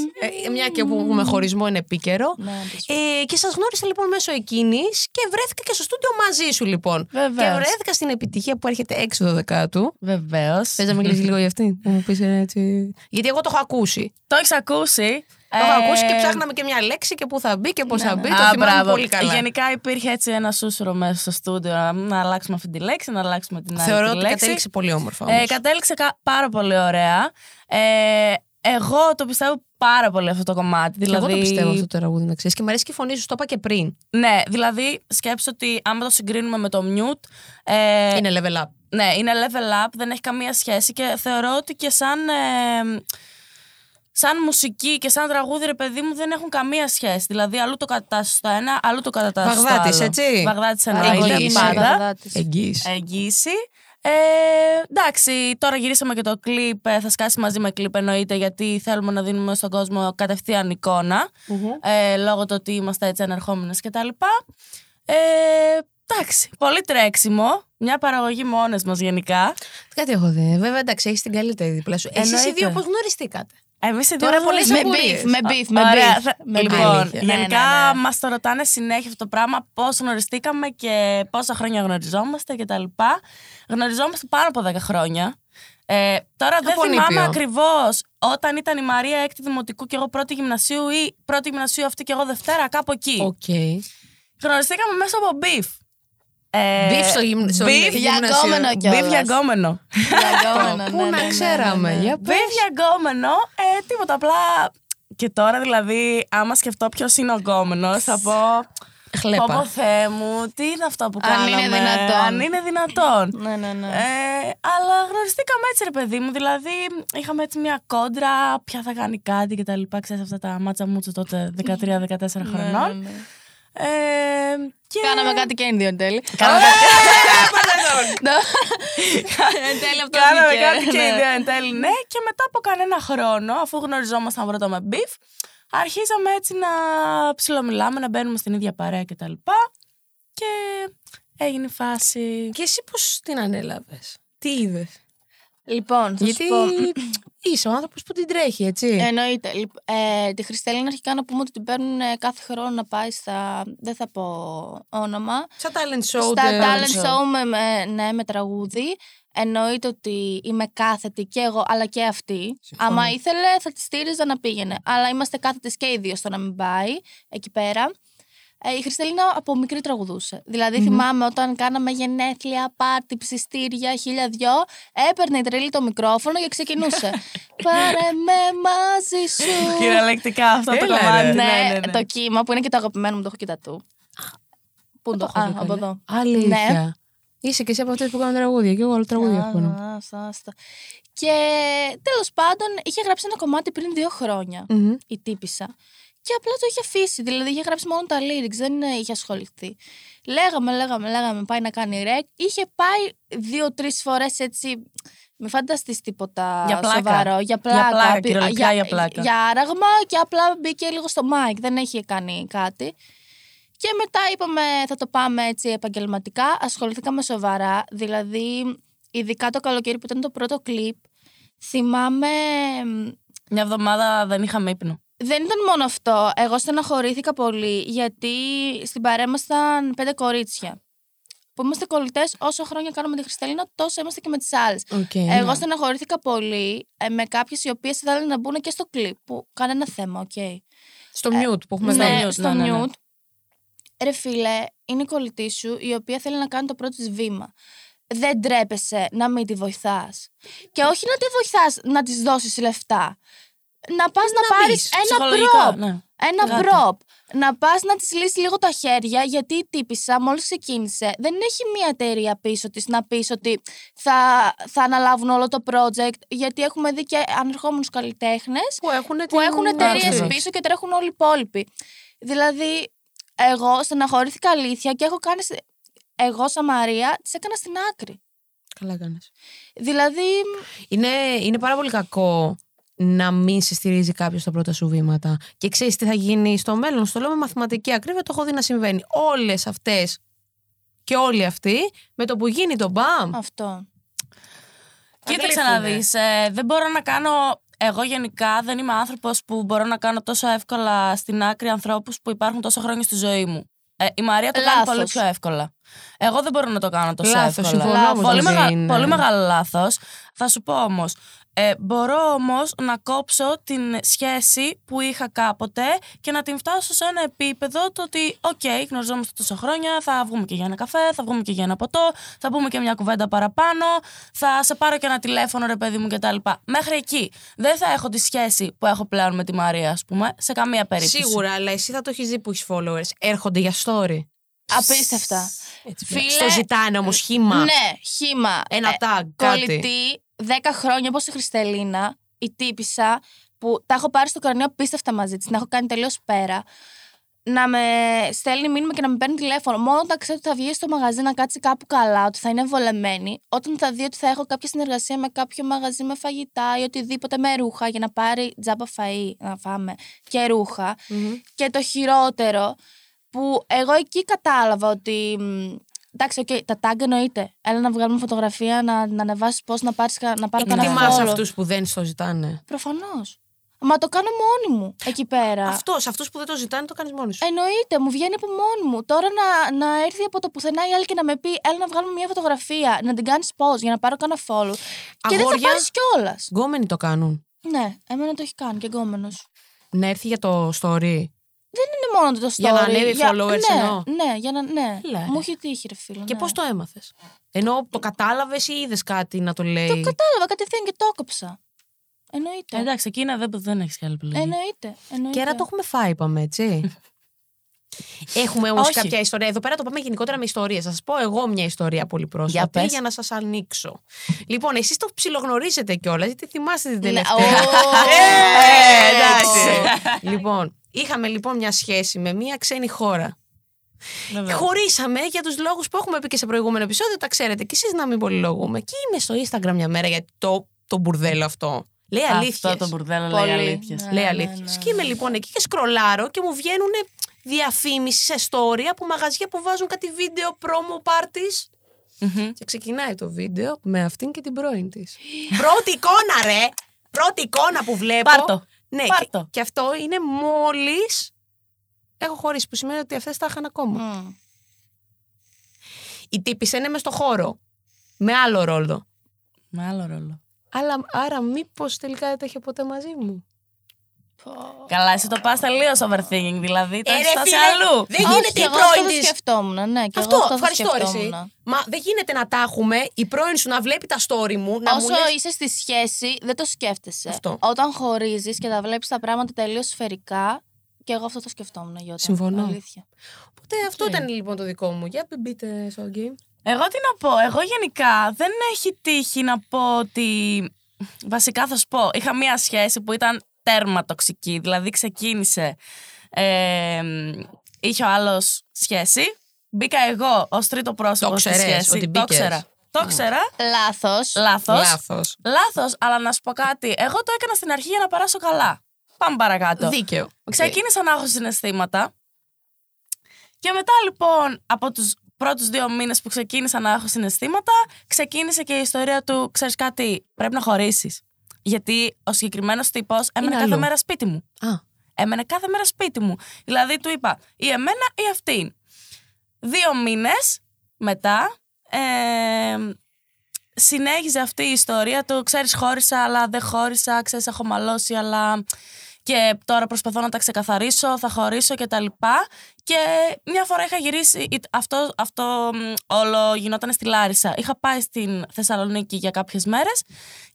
χωρισμό. Πολλές οι Αφορμή. αφορμές. Ε, μια και που έχουμε χωρισμό είναι επίκαιρο. Ναι, όντως. Ε, και σας γνώρισα λοιπόν μέσω εκείνη και βρέθηκα και στο στούντιο μαζί σου λοιπόν. Βεβαίως. Και βρέθηκα στην επιτυχία που έρχεται 6 το δεκάτου. Βεβαίως. Θες να μιλήσεις (laughs) λίγο για αυτή, να μου πεις έτσι. Γιατί εγώ το έχω ακούσει. Το έχεις ακούσει; Το έχω Ε, ακούσει και ψάχναμε και μια λέξη και πού θα μπει και πώς θα μπει. Το Α, θυμάμαι μπράβο. πολύ καλά. Γενικά υπήρχε έτσι ένα σούσουρο μέσα στο στούντιο να, να αλλάξουμε αυτή τη λέξη, να αλλάξουμε την άλλη Θεωρώ τη ότι λέξη. κατέληξε πολύ όμορφα. Ε, όμως. κατέληξε κα- πάρα πολύ ωραία. Ε, εγώ το πιστεύω πάρα πολύ αυτό το κομμάτι. Και Δηλαδή, εγώ το πιστεύω αυτό το τραγούδι να ξέρεις. Και μου αρέσει και η φωνή σου, το είπα και πριν. Ναι, δηλαδή σκέψω ότι άμα το συγκρίνουμε με το mute. Ε, Είναι level up. Ναι, είναι level up, δεν έχει καμία σχέση και θεωρώ ότι και σαν. ε, σαν μουσική και σαν τραγούδι, ρε παιδί μου, δεν έχουν καμία σχέση. Δηλαδή, αλλού το κατατάσσει στο ένα, αλλού το κατατάσσει στο άλλο. Βαγδάτης, έτσι. Βαγδάτης εννοείται Εγγύηση. πάντα. Βαγδάτης. Εγγύηση. Εγγύηση. Ε, εντάξει, τώρα γυρίσαμε και το κλιπ. ε, Θα σκάσει μαζί με κλιπ εννοείται γιατί θέλουμε να δίνουμε στον κόσμο κατευθείαν εικόνα, ε, λόγω του ότι είμαστε έτσι ανερχόμενες κτλ. Ε, εντάξει, πολύ τρέξιμο. Μια παραγωγή μόνες μας γενικά. Κάτι έχω δει. Βέβαια, εντάξει, έχεις την καλύτερη δίπλα σου. Εσείς οι Εννοείται. δύο πώς γνωριστήκατε; Εμείς οι Τώρα δύο πολλές δεν- Με απορίες. beef, με beef, με Ωραία, beef. θα- Με λοιπόν, αλήθεια. Ναι, γενικά ναι, ναι. μας το ρωτάνε συνέχεια αυτό το πράγμα, πώς γνωριστήκαμε και πόσα χρόνια γνωριζόμαστε κτλ. Γνωριζόμαστε πάνω από 10 χρόνια. Ε, τώρα δεν Από θυμάμαι νήπιο. ακριβώς όταν ήταν η Μαρία έκτη δημοτικού και εγώ πρώτη γυμνασίου ή πρώτη γυμνασίου αυτή και εγώ Δευτέρα, κάπου εκεί. Οκ. Γνωριστήκαμε μέσα από beef. Ε, Beef στο γυμ- στο beef γυμνασίο. Για γκόμενο κιόλας. Beef για γκόμενο. Για γκόμενο, Πού ναι, ναι, να ναι, ξέραμε. ναι, ναι. Για πες. Beef για γκόμενο, ε, τίποτα απλά. Και τώρα δηλαδή, άμα σκεφτώ ποιος είναι ο γκόμενος, θα πω. Χλέπα. Πω πω Θεέ μου, τι είναι αυτό που Αν κάναμε; είναι δυνατόν. Αν είναι δυνατόν. Ναι, ναι, ναι. Ε, αλλά γνωριστήκαμε έτσι ρε παιδί μου, δηλαδή είχαμε έτσι μια κόντρα, ποια θα κάνει κάτι και τα λοιπά, ξέρεις αυτά τα μάτσα μούτσα τότε 13-14 Ναι, χρονών. ναι, ναι. Ε, και... Κάναμε κάτι και οι δύο εν τέλει. Κάναμε (laughs) Ναι. Εν τέλει αυτό Κάναμε βγήκε. κάτι και οι Ναι. δύο εν τέλει, ναι. Και μετά από κανένα χρόνο, αφού γνωριζόμασταν πρώτα με beef, αρχίσαμε έτσι να ψιλομιλάμε, να μπαίνουμε στην ίδια παρέα και τα λοιπά. Και έγινε η φάση. Και εσύ πώς την ανέλαβες; Τι είδες; Λοιπόν, θα Γιατί σου πω. (clears throat) είσαι ο άνθρωπος που την τρέχει, έτσι. Εννοείται. Λοιπόν, ε, τη Χριστέλινα αρχικά να πούμε ότι την παίρνουν ε, κάθε χρόνο να πάει στα. Δεν θα πω όνομα. Σαν talent show. στα τε- talent show με, με, ναι, με τραγούδι. Εννοείται ότι είμαι κάθετη και εγώ, αλλά και αυτή. Άμα ήθελε, θα τη στήριζα να πήγαινε. Αλλά είμαστε κάθετες και οι δύο στο να μην πάει εκεί πέρα. Ε, η Χριστελίνα από μικρή τραγουδούσε. Δηλαδή, θυμάμαι όταν κάναμε γενέθλια, πάρτι, ψιστήρια, χίλια δυο, έπαιρνε η τρελή το μικρόφωνο και ξεκινούσε. (laughs) Πάρε με μαζί σου. Κυριολεκτικά αυτό το Έλα, κομμάτι. ρε. ναι, Ναι, ναι, ναι. το κύμα που είναι και το αγαπημένο μου, το έχω και τα του. Πού Δεν το το έχω Α, δει από καλέ. εδώ. Αλήθεια. Ναι. Είσαι και εσύ από αυτές που κάνουν τραγούδια. Και εγώ άλλο τραγούδια έχω πάνω. Α, άστα, άστα. Και τέλος πάντων είχε γράψει ένα κομμάτι πριν δύο χρόνια Μμμ. η τύπησα. Και απλά το είχε αφήσει. Δηλαδή είχε γράψει μόνο τα lyrics, δεν ε, είχε ασχοληθεί. Λέγαμε, λέγαμε, λέγαμε, πάει να κάνει ρεκ. Είχε πάει δύο-τρεις φορές έτσι. Μην φανταστείς τίποτα Για πλάκα. σοβαρό. Για πλάκα. πλάκα, Πη- κυριολεκτικά για πλάκα. Για άραγμα και απλά μπήκε λίγο στο mic. Δεν έχει κάνει κάτι. Και μετά είπαμε θα το πάμε έτσι επαγγελματικά. Ασχοληθήκαμε σοβαρά. Δηλαδή, ειδικά το καλοκαίρι που ήταν το πρώτο κλιπ, θυμάμαι. μ, Μια εβδομάδα δεν είχαμε ύπνο. Δεν ήταν μόνο αυτό. Εγώ στεναχωρήθηκα πολύ γιατί στην παρέα μας ήταν πέντε κορίτσια. Που είμαστε κολλητές όσο χρόνια κάνουμε τη Χριστέλινα, τόσο είμαστε και με τις άλλες. Οκ. Εγώ στεναχωρήθηκα πολύ ε, με κάποιες οι οποίες ήθελαν να μπουν και στο κλιπ. Που κανένα θέμα, οκ. Στο mute που έχουμε στο δει. ναι, mute, στο ναι, ναι, ναι. mute. Ρε φίλε, είναι η κολλητή σου η οποία θέλει να κάνει το πρώτο της βήμα. Δεν τρέπεσαι να μην τη βοηθάς. Και όχι να τη βοηθάς να της δώσεις λεφτά. Να πας να, Να πάρεις μπεις, ένα ψυχολογικά, prop. ναι. Ένα Κάτι. prop. Να πας να της λύσεις λίγο τα χέρια γιατί η τύπησα μόλις ξεκίνησε δεν έχει μια εταιρεία πίσω της να πεις ότι θα, θα αναλάβουν όλο το project γιατί έχουμε δει και ανερχόμενους καλλιτέχνες Που έχουν, που έχουν εταιρείες Ακριβώς. πίσω και τρέχουν όλοι οι υπόλοιποι. Δηλαδή, εγώ στεναχωρήθηκα αλήθεια και έχω κάνει. σε- Εγώ, σαν Μαρία, τη έκανα στην άκρη. Καλά κάνεις. Δηλαδή, Είναι, είναι πάρα πολύ κακό να μην σε στηρίζει κάποιος στα πρώτα σου βήματα. Και ξέρεις τι θα γίνει στο μέλλον. Στο λέω με μαθηματική ακρίβεια, το έχω δει να συμβαίνει. Όλες αυτές και όλοι αυτοί, με το που γίνει το μπαμ. αυτό. Κοίταξε γλύφουνε. να δεις, ε, δεν μπορώ να κάνω... Εγώ γενικά δεν είμαι άνθρωπος που μπορώ να κάνω τόσο εύκολα στην άκρη ανθρώπους που υπάρχουν τόσο χρόνια στη ζωή μου. Ε, η Μαρία το κάνει Λάθος. πολύ πιο εύκολα. Εγώ δεν μπορώ να το κάνω τόσο Λάθος, εύκολα. συμφωνώ Λάθος. όμως πολύ, μαζί μεγα- είναι. πολύ μεγάλο λάθος. Θα σου πω όμως, ε, μπορώ όμως να κόψω την σχέση που είχα κάποτε και να την φτάσω σε ένα επίπεδο το ότι, οκ, γνωριζόμαστε τόσα χρόνια, θα βγούμε και για ένα καφέ, θα βγούμε και για ένα ποτό, θα πούμε και μια κουβέντα παραπάνω, θα σε πάρω και ένα τηλέφωνο, ρε παιδί μου κτλ. Μέχρι εκεί. Δεν θα έχω τη σχέση που έχω πλέον με τη Μαρία, ας πούμε, σε καμία περίπτωση. Σίγουρα, αλλά εσύ θα το έχεις δει που έχεις followers. Έρχονται για story. Απίστευτα. Φίλε, Στο ζητάνε όμως χήμα. Ναι, χήμα. Ένα Ε, tag, κάτι. Κολλητή 10 χρόνια όπως η Χριστελίνα, η τύπησα που τα έχω πάρει στο κορονοϊό απίστευτα μαζί της, την έχω κάνει τελείως πέρα. Να με στέλνει μήνυμα και να με παίρνει τηλέφωνο. Μόνο όταν ξέρει ότι θα βγει στο μαγαζί να κάτσει κάπου καλά, ότι θα είναι βολεμένη, όταν θα δει ότι θα έχω κάποια συνεργασία με κάποιο μαγαζί με φαγητά ή οτιδήποτε με ρούχα για να πάρει τζάμπα φαΐ να φάμε και ρουχα Και το χειρότερο, που εγώ εκεί κατάλαβα ότι. Μ, Εντάξει, οκ, τα tag εννοείται. Έλα να βγάλουμε φωτογραφία, να, να ανεβάσεις πώ να, πάρεις, κα- να πάρω κανένα Εκτιμά follow. αυτούς που δεν στο ζητάνε. Προφανώς. Μα το κάνω μόνη μου εκεί πέρα. Αυτός, σε αυτούς που δεν το ζητάνε, το κάνεις μόνος σου. Εννοείται, μου βγαίνει από μόνη μου. Τώρα να, να έρθει από το πουθενά η άλλη και να με πει: Έλα να βγάλουμε μια φωτογραφία, να την κάνεις πώ για να πάρω κανένα follow. Και δεν θα Αγόρια. πάρεις κιόλας. Γκόμενοι το κάνουν. Ναι, εμένα το έχει κάνει και εγκόμενο. Να έρθει για το story. Δεν είναι μόνο το story. Για να ανέβει followers ναι, εννοώ. Ναι, για να, ναι. Έλα, ρε. Μου έχει τύχει, ρε φίλε. Και ναι. πώς το έμαθες; Ενώ το κατάλαβες ή είδες κάτι να το λέει; Το κατάλαβα κατευθείαν και το έκοψα. Εννοείται. Εντάξει, εκείνα δεν, δεν έχεις άλλη επιλογή. Εννοείται. εννοείται. Και άρα το έχουμε φάει, είπαμε, έτσι. (laughs) Έχουμε όμως Όχι. κάποια ιστορία. Εδώ πέρα το πάμε γενικότερα με ιστορίες. Θα σας πω εγώ μια ιστορία πολύ Για πρόσφατη πες. για να σας ανοίξω. Λοιπόν, εσείς το ψιλογνωρίζετε κιόλας, γιατί θυμάστε την Ναι, τελευταία. ω, (laughs) Ε, έτσι. λοιπόν, είχαμε λοιπόν μια σχέση με μια ξένη χώρα. Βέβαια. Χωρίσαμε για τους λόγους που έχουμε πει και σε προηγούμενο επεισόδιο, τα ξέρετε κι εσείς να μην πολυλογούμε. Και είμαι στο Instagram μια μέρα για το, το μπουρδέλο αυτό. Λέει αλήθεια. Αυτό το μπουρδέλο Πολύ. λέει αλήθειες. Ναι. Λέει αλήθεια. Και είμαι λοιπόν εκεί και σκρολάρω και μου βγαίνουν διαφήμιση σε story από μαγαζιά που βάζουν κάτι βίντεο promo parties. Μμμ. Και ξεκινάει το βίντεο με αυτήν και την πρώην της. (gasps) Πρώτη εικόνα, ρε! Πρώτη εικόνα που βλέπω. Πάρ' το. Ναι, Πάρ' και, το. και αυτό είναι μόλις έχω χωρίσει, που σημαίνει ότι αυτές τα είχαν ακόμα. Μμ. Η τύπησα είναι μες στο χώρο. Με άλλο ρόλο. Με άλλο ρόλο. Αλλά άρα μήπως τελικά δεν τα είχε ποτέ μαζί μου. Καλά, εσύ το πας τελείως overthinking, δηλαδή το Ε, έχεις ρε, φτάσει φίλε, αλλού. Δεν Όχι, γίνεται η εγώ αυτό πρώην το της σκεφτόμουν. Ναι, και Αυτό, εγώ αυτό το ευχαριστώ ρε, εσύ. σκεφτόμουν. Μα δεν γίνεται να τα έχουμε η πρώην σου να βλέπει τα story μου, να μου Όσο λες... είσαι στη σχέση, δεν το σκέφτεσαι. Αυτό. Όταν χωρίζεις και τα βλέπεις τα πράγματα τελείως σφαιρικά, και εγώ αυτό το σκεφτόμουν, Γιώτα. Συμφωνώ. Αλήθεια. Οπότε αυτό ήταν λοιπόν το δικό μου. Για μπείτε στο game. Εγώ τι να πω, εγώ γενικά δεν έχει τύχει να πω ότι. Βασικά θα σου πω, είχα μία σχέση που ήταν τέρμα τοξική. Δηλαδή ξεκίνησε. Ε, είχε ο άλλος σχέση. Μπήκα εγώ ως τρίτο πρόσωπο Το στη ξέρες σχέση. ότι το μπήκες. ξέρα. Το ξέρα. Λάθος. Λάθος. Λάθος. Λάθος, αλλά να σου πω κάτι. Εγώ το έκανα στην αρχή για να περάσω καλά. Πάμε παρακάτω. Δίκαιο. Οκ. Ξεκίνησα να έχω συναισθήματα. Και μετά λοιπόν από τους πρώτους δύο μήνες που ξεκίνησα να έχω συναισθήματα, ξεκίνησε και η ιστορία του, ξέρεις κάτι, πρέπει να χωρίσεις. Γιατί ο συγκεκριμένος τύπος έμενε κάθε αλλού. μέρα σπίτι μου. Α, Έμενε κάθε μέρα σπίτι μου. Δηλαδή του είπα ή εμένα ή αυτήν. Δύο μήνες μετά ε, συνέχιζε αυτή η ιστορία του ξέρεις χώρισα αλλά δεν χώρισα, ξέρεις έχω μαλώσει αλλά και τώρα προσπαθώ να τα ξεκαθαρίσω, θα χωρίσω και τα λοιπά. Και μια φορά είχα γυρίσει, ή- αυτό, αυτό μ, όλο γινόταν στη Λάρισα. Είχα πάει στην Θεσσαλονίκη για κάποιες μέρες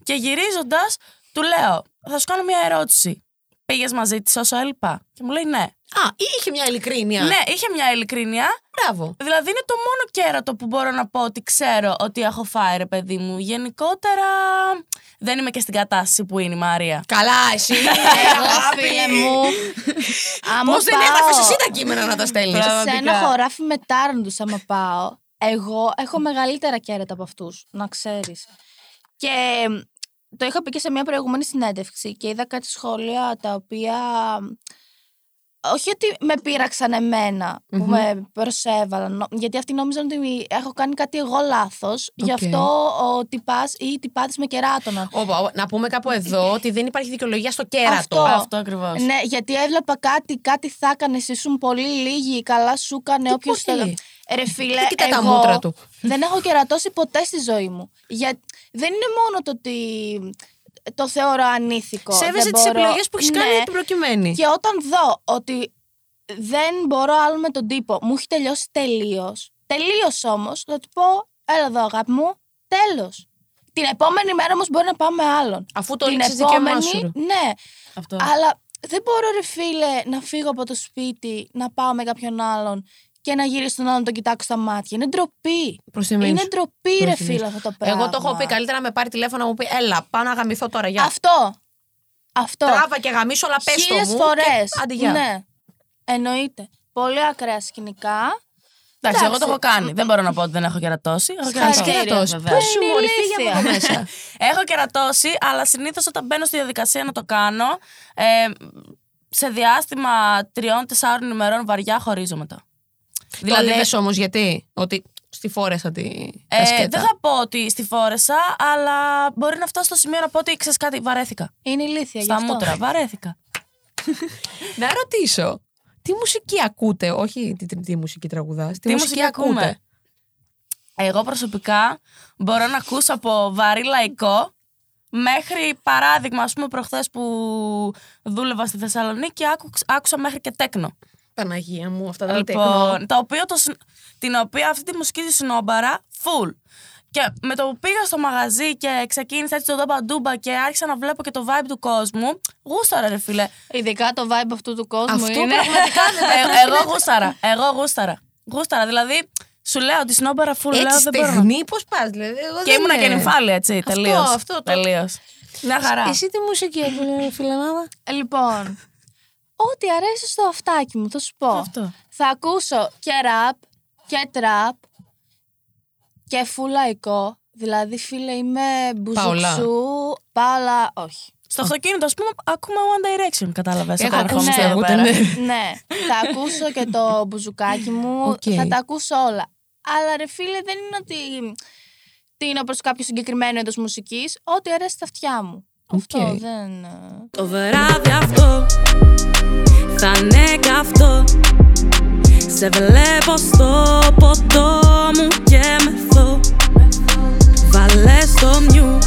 και γυρίζοντας του λέω θα σου κάνω μια ερώτηση. Πήγες μαζί της όσο έλειπα; Και μου λέει ναι. Α, είχε μια ειλικρίνεια. Ναι, είχε μια ειλικρίνεια. Μπράβο. Δηλαδή είναι το μόνο κέρατο που μπορώ να πω ότι ξέρω ότι έχω φάει ρε παιδί μου. Γενικότερα δεν είμαι και στην κατάσταση που είναι η Μαρία. Καλά, εσύ. (laughs) Εγώ, φίλε μου. άμα Πώς δεν πάω έγραφε εσύ τα κείμενα να τα στέλνεις; Μπράβο. Σε ένα Πραγματικά. χωράφι με τάραντους άμα πάω, εγώ έχω μεγαλύτερα κέρατα από αυτούς, να ξέρεις. Και μ, το είχα πει και σε μια προηγούμενη συνέντευξη και είδα κάτι σχόλια τα οποία όχι ότι με πείραξαν εμένα που με προσέβαλαν, νο- γιατί αυτοί νόμιζαν ότι έχω κάνει κάτι εγώ λάθος, γι' Οκ. αυτό ο τυπάς ή οι τυπάδες με κεράτωναν. Όπα, όπα, να πούμε κάπου εδώ ότι δεν υπάρχει δικαιολογία στο κέρατο. Αυτό. Αυτό ακριβώς. Ναι, γιατί έβλεπα κάτι, κάτι θα έκανε, ήσουν πολύ λίγη, καλά σου έκανε όποιος πολύ; Ρε φίλε, Δεν κοιτά τα εγώ μούτρα του. δεν έχω κερατώσει ποτέ στη ζωή μου. Για... Δεν είναι μόνο το ότι το θεωρώ ανήθικο. Σέβεσαι δεν τις μπορώ- επιλογές που έχεις κάνει Ναι. για την προκειμένη. Και όταν δω ότι δεν μπορώ άλλο με τον τύπο, μου έχει τελειώσει τελείως. Τελείως όμως, θα του πω, έλα εδώ αγάπη μου, τέλος. Την επόμενη μέρα όμως μπορεί να πάω με άλλον. Αφού το Την ρίξεις δικαίωμά επόμενη, σου. ρε. ναι. Αυτό. Αλλά δεν μπορώ, ρε φίλε, να φύγω από το σπίτι, να πάω με κάποιον άλλον και να γυρίσω τον άλλον να τον κοιτάξω στα μάτια. Είναι ντροπή. Προς τιμή Είναι σου. ντροπή, ρε Προς τιμή φίλε, σου. αυτό το πράγμα. Εγώ το έχω πει καλύτερα να με πάρει τηλέφωνο να μου πει Έλα, πάω να γαμηθώ τώρα. Γεια. Αυτό. Αυτό. Τράβα και γαμίσω, αλλά πες το Χίλιες μου. φορές. και Άντε, γεια. Ναι. Εννοείται. Πολύ ακραία σκηνικά. Εντάξει, εγώ το Εντάξει. έχω κάνει. Δεν μπορώ να πω ότι δεν έχω κερατώσει. Έχω Συγχαρητήρια. κερατώσει. Κερατός. Βεβαίως. Πες σου Είναι μωρή, φύγε από εδώ ηλίθεια. μέσα. Έχω κερατώσει, αλλά συνήθω όταν μπαίνω στη διαδικασία να το κάνω, ε, σε διάστημα τριών-τεσσάρων ημερών βαριά χωρίζω μετά. Δηλαδή, το λες όμως γιατί, ότι στη φόρεσα τη ε, κασκέτα. δεν θα πω ότι στη φόρεσα, αλλά μπορεί να φτάσω στο σημείο να πω ότι ξέρεις κάτι, βαρέθηκα. Είναι ηλίθεια. γι' Στα αυτό. μούτρα, βαρέθηκα. (laughs) Να ρωτήσω, τι μουσική ακούτε, όχι τι, τι, τι μουσική τραγουδάς, τι, Τι μουσική, μουσική ακούμε; ακούτε. Εγώ προσωπικά μπορώ να ακούσω από βαρύ λαϊκό μέχρι παράδειγμα, ας πούμε, προχθές που δούλευα στη Θεσσαλονίκη, άκου, άκουσα μέχρι και τέκνο. Παναγία μου, αυτά τα τέκνο. Λοιπόν, το οποίο το, σν- την οποία αυτή τη μουσική τη σνόμπαρα, full. Και με το που πήγα στο μαγαζί και ξεκίνησα έτσι το δόμπα ντούμπα και άρχισα να βλέπω και το vibe του κόσμου, γούσταρα ρε φίλε. Ειδικά το vibe αυτού του κόσμου Αυτό είναι. πραγματικά δεν Ε, εγώ γούσταρα, εγώ γούσταρα. Γούσταρα, δηλαδή σου λέω τη σνόμπαρα full, λέω Έτσι δεν μπορώ να... στεγνή, πώς πας, δηλαδή. Εγώ Και δεν ήμουνα είναι. και νηφάλια έτσι, τελείως. αυτό το- Τελείως. Μια χαρά. Εσύ τι μουσική έχεις, φιλενάδα. Λοιπόν, ό,τι αρέσει στο αυτάκι μου, θα σου πω. Αυτό. Θα ακούσω και ραπ και τραπ και φουλαϊκό. Δηλαδή, φίλε, είμαι Παολά. μπουζουξού. Πάολα, όχι. Στο αυτοκίνητο, ας πούμε, ακούμε One Direction, κατάλαβες. Έχω Όταν ακούσει, ερχόμαστε εδώ ούτε πέρα. ναι. ναι, θα ακούσω και το μπουζουκάκι μου. Οκ. Θα τα ακούσω όλα. Αλλά ρε φίλε, δεν είναι ότι τείνω προς κάποιο συγκεκριμένο είδος μουσικής. Ό,τι αρέσει στα αυτιά μου. Αυτό Οκ. δεν... ε, Το βράδυ αυτό θα είναι καυτό Σε βλέπω στο ποτό μου και μεθώ. Βάλε στο μιου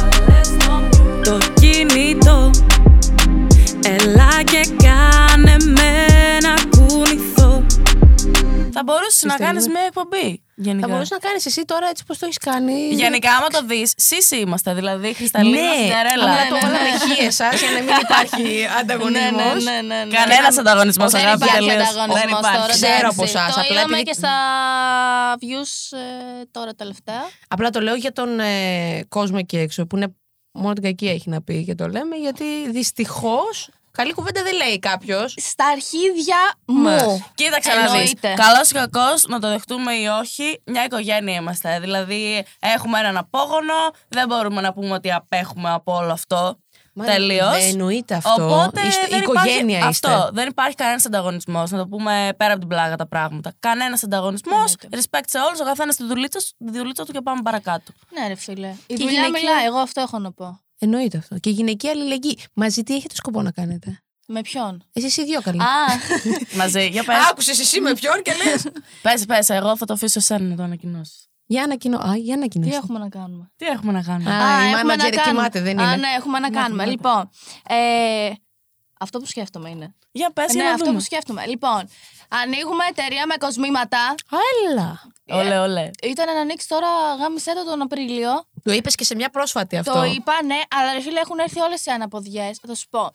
Θα μπορούσες να Πιστεύω. κάνεις μια εκπομπή. Γενικά. Θα μπορούσες να κάνεις εσύ τώρα έτσι πως το έχεις κάνει. Γενικά, άμα το δεις, σύσι είμαστε. Δηλαδή, Χρυσταλλίνα, Ναι, Σιντερέλα. απλά το ναι, βάλαμε ναι. χι εσάς για να μην υπάρχει ανταγωνισμός. ναι, ναι, ναι. Κανένας ανταγωνισμός, Δεν αγάπη. υπάρχει τελείως. ανταγωνισμός Δεν υπάρχει. τώρα. Ξέρω εντάξει. από εσάς, Το απλά είδαμε επειδή- και στα views ε, τώρα τελευταία. Απλά το λέω για τον ε, κόσμο εκεί έξω που είναι μόνο την κακή έχει να πει και το λέμε γιατί δυστυχώς καλή κουβέντα δεν λέει κάποιος. Στα αρχίδια μου. Κοίταξε να δεις. Εννοείται. Καλός ή κακός, να το δεχτούμε ή όχι, μια οικογένεια είμαστε. Δηλαδή, έχουμε έναν απόγονο, δεν μπορούμε να πούμε ότι απέχουμε από όλο αυτό. Τελείω. Δεν εννοείται αυτό. Οπότε είστε, δεν οικογένεια υπάρχει, είστε. Αυτό. Δεν υπάρχει κανένας ανταγωνισμός. Να το πούμε πέρα από την πλάγα τα πράγματα. Κανένας ανταγωνισμός. Respect σε όλους. Ο καθένας τη δουλίτσα, τη δουλίτσα του και πάμε παρακάτω. Ναι, ρε φίλε. Η Και δουλειά γυναικεία- μιλάει. Εγώ αυτό έχω να πω. Εννοείται αυτό. Και γυναική αλληλεγγύη. Μαζί τι έχετε σκοπό να κάνετε; Με ποιον; Εσείς οι δύο καλή. Α, (laughs) Μαζί. Για πες. Άκουσες εσύ με ποιον και λες. (laughs) πες, πες, εγώ θα το αφήσω εσένα να το ανακοινώσεις. Για ανακοινώ. Α, για τι ανακοινώσει. έχουμε να κάνουμε; Τι έχουμε να κάνουμε; Α, η έχουμε μάνατζερ να κάνουμε. κοιμάται, δεν Α, είναι. ναι, έχουμε να κάνουμε. ναι. Λοιπόν, ε, αυτό που σκέφτομαι είναι. Για πες, για ναι, να αυτό δούμε. που σκέφτομαι. Λοιπόν, ανοίγουμε εταιρεία με κοσμήματα. Έλα. Ολέ, ολέ. Ήταν να ανοίξει τώρα γάμισέ το τον Απρίλιο. Το είπες και σε μια πρόσφατη αυτό. Το είπα, ναι, αλλά ρε φίλε έχουν έρθει όλες οι αναποδιές. Θα σου πω.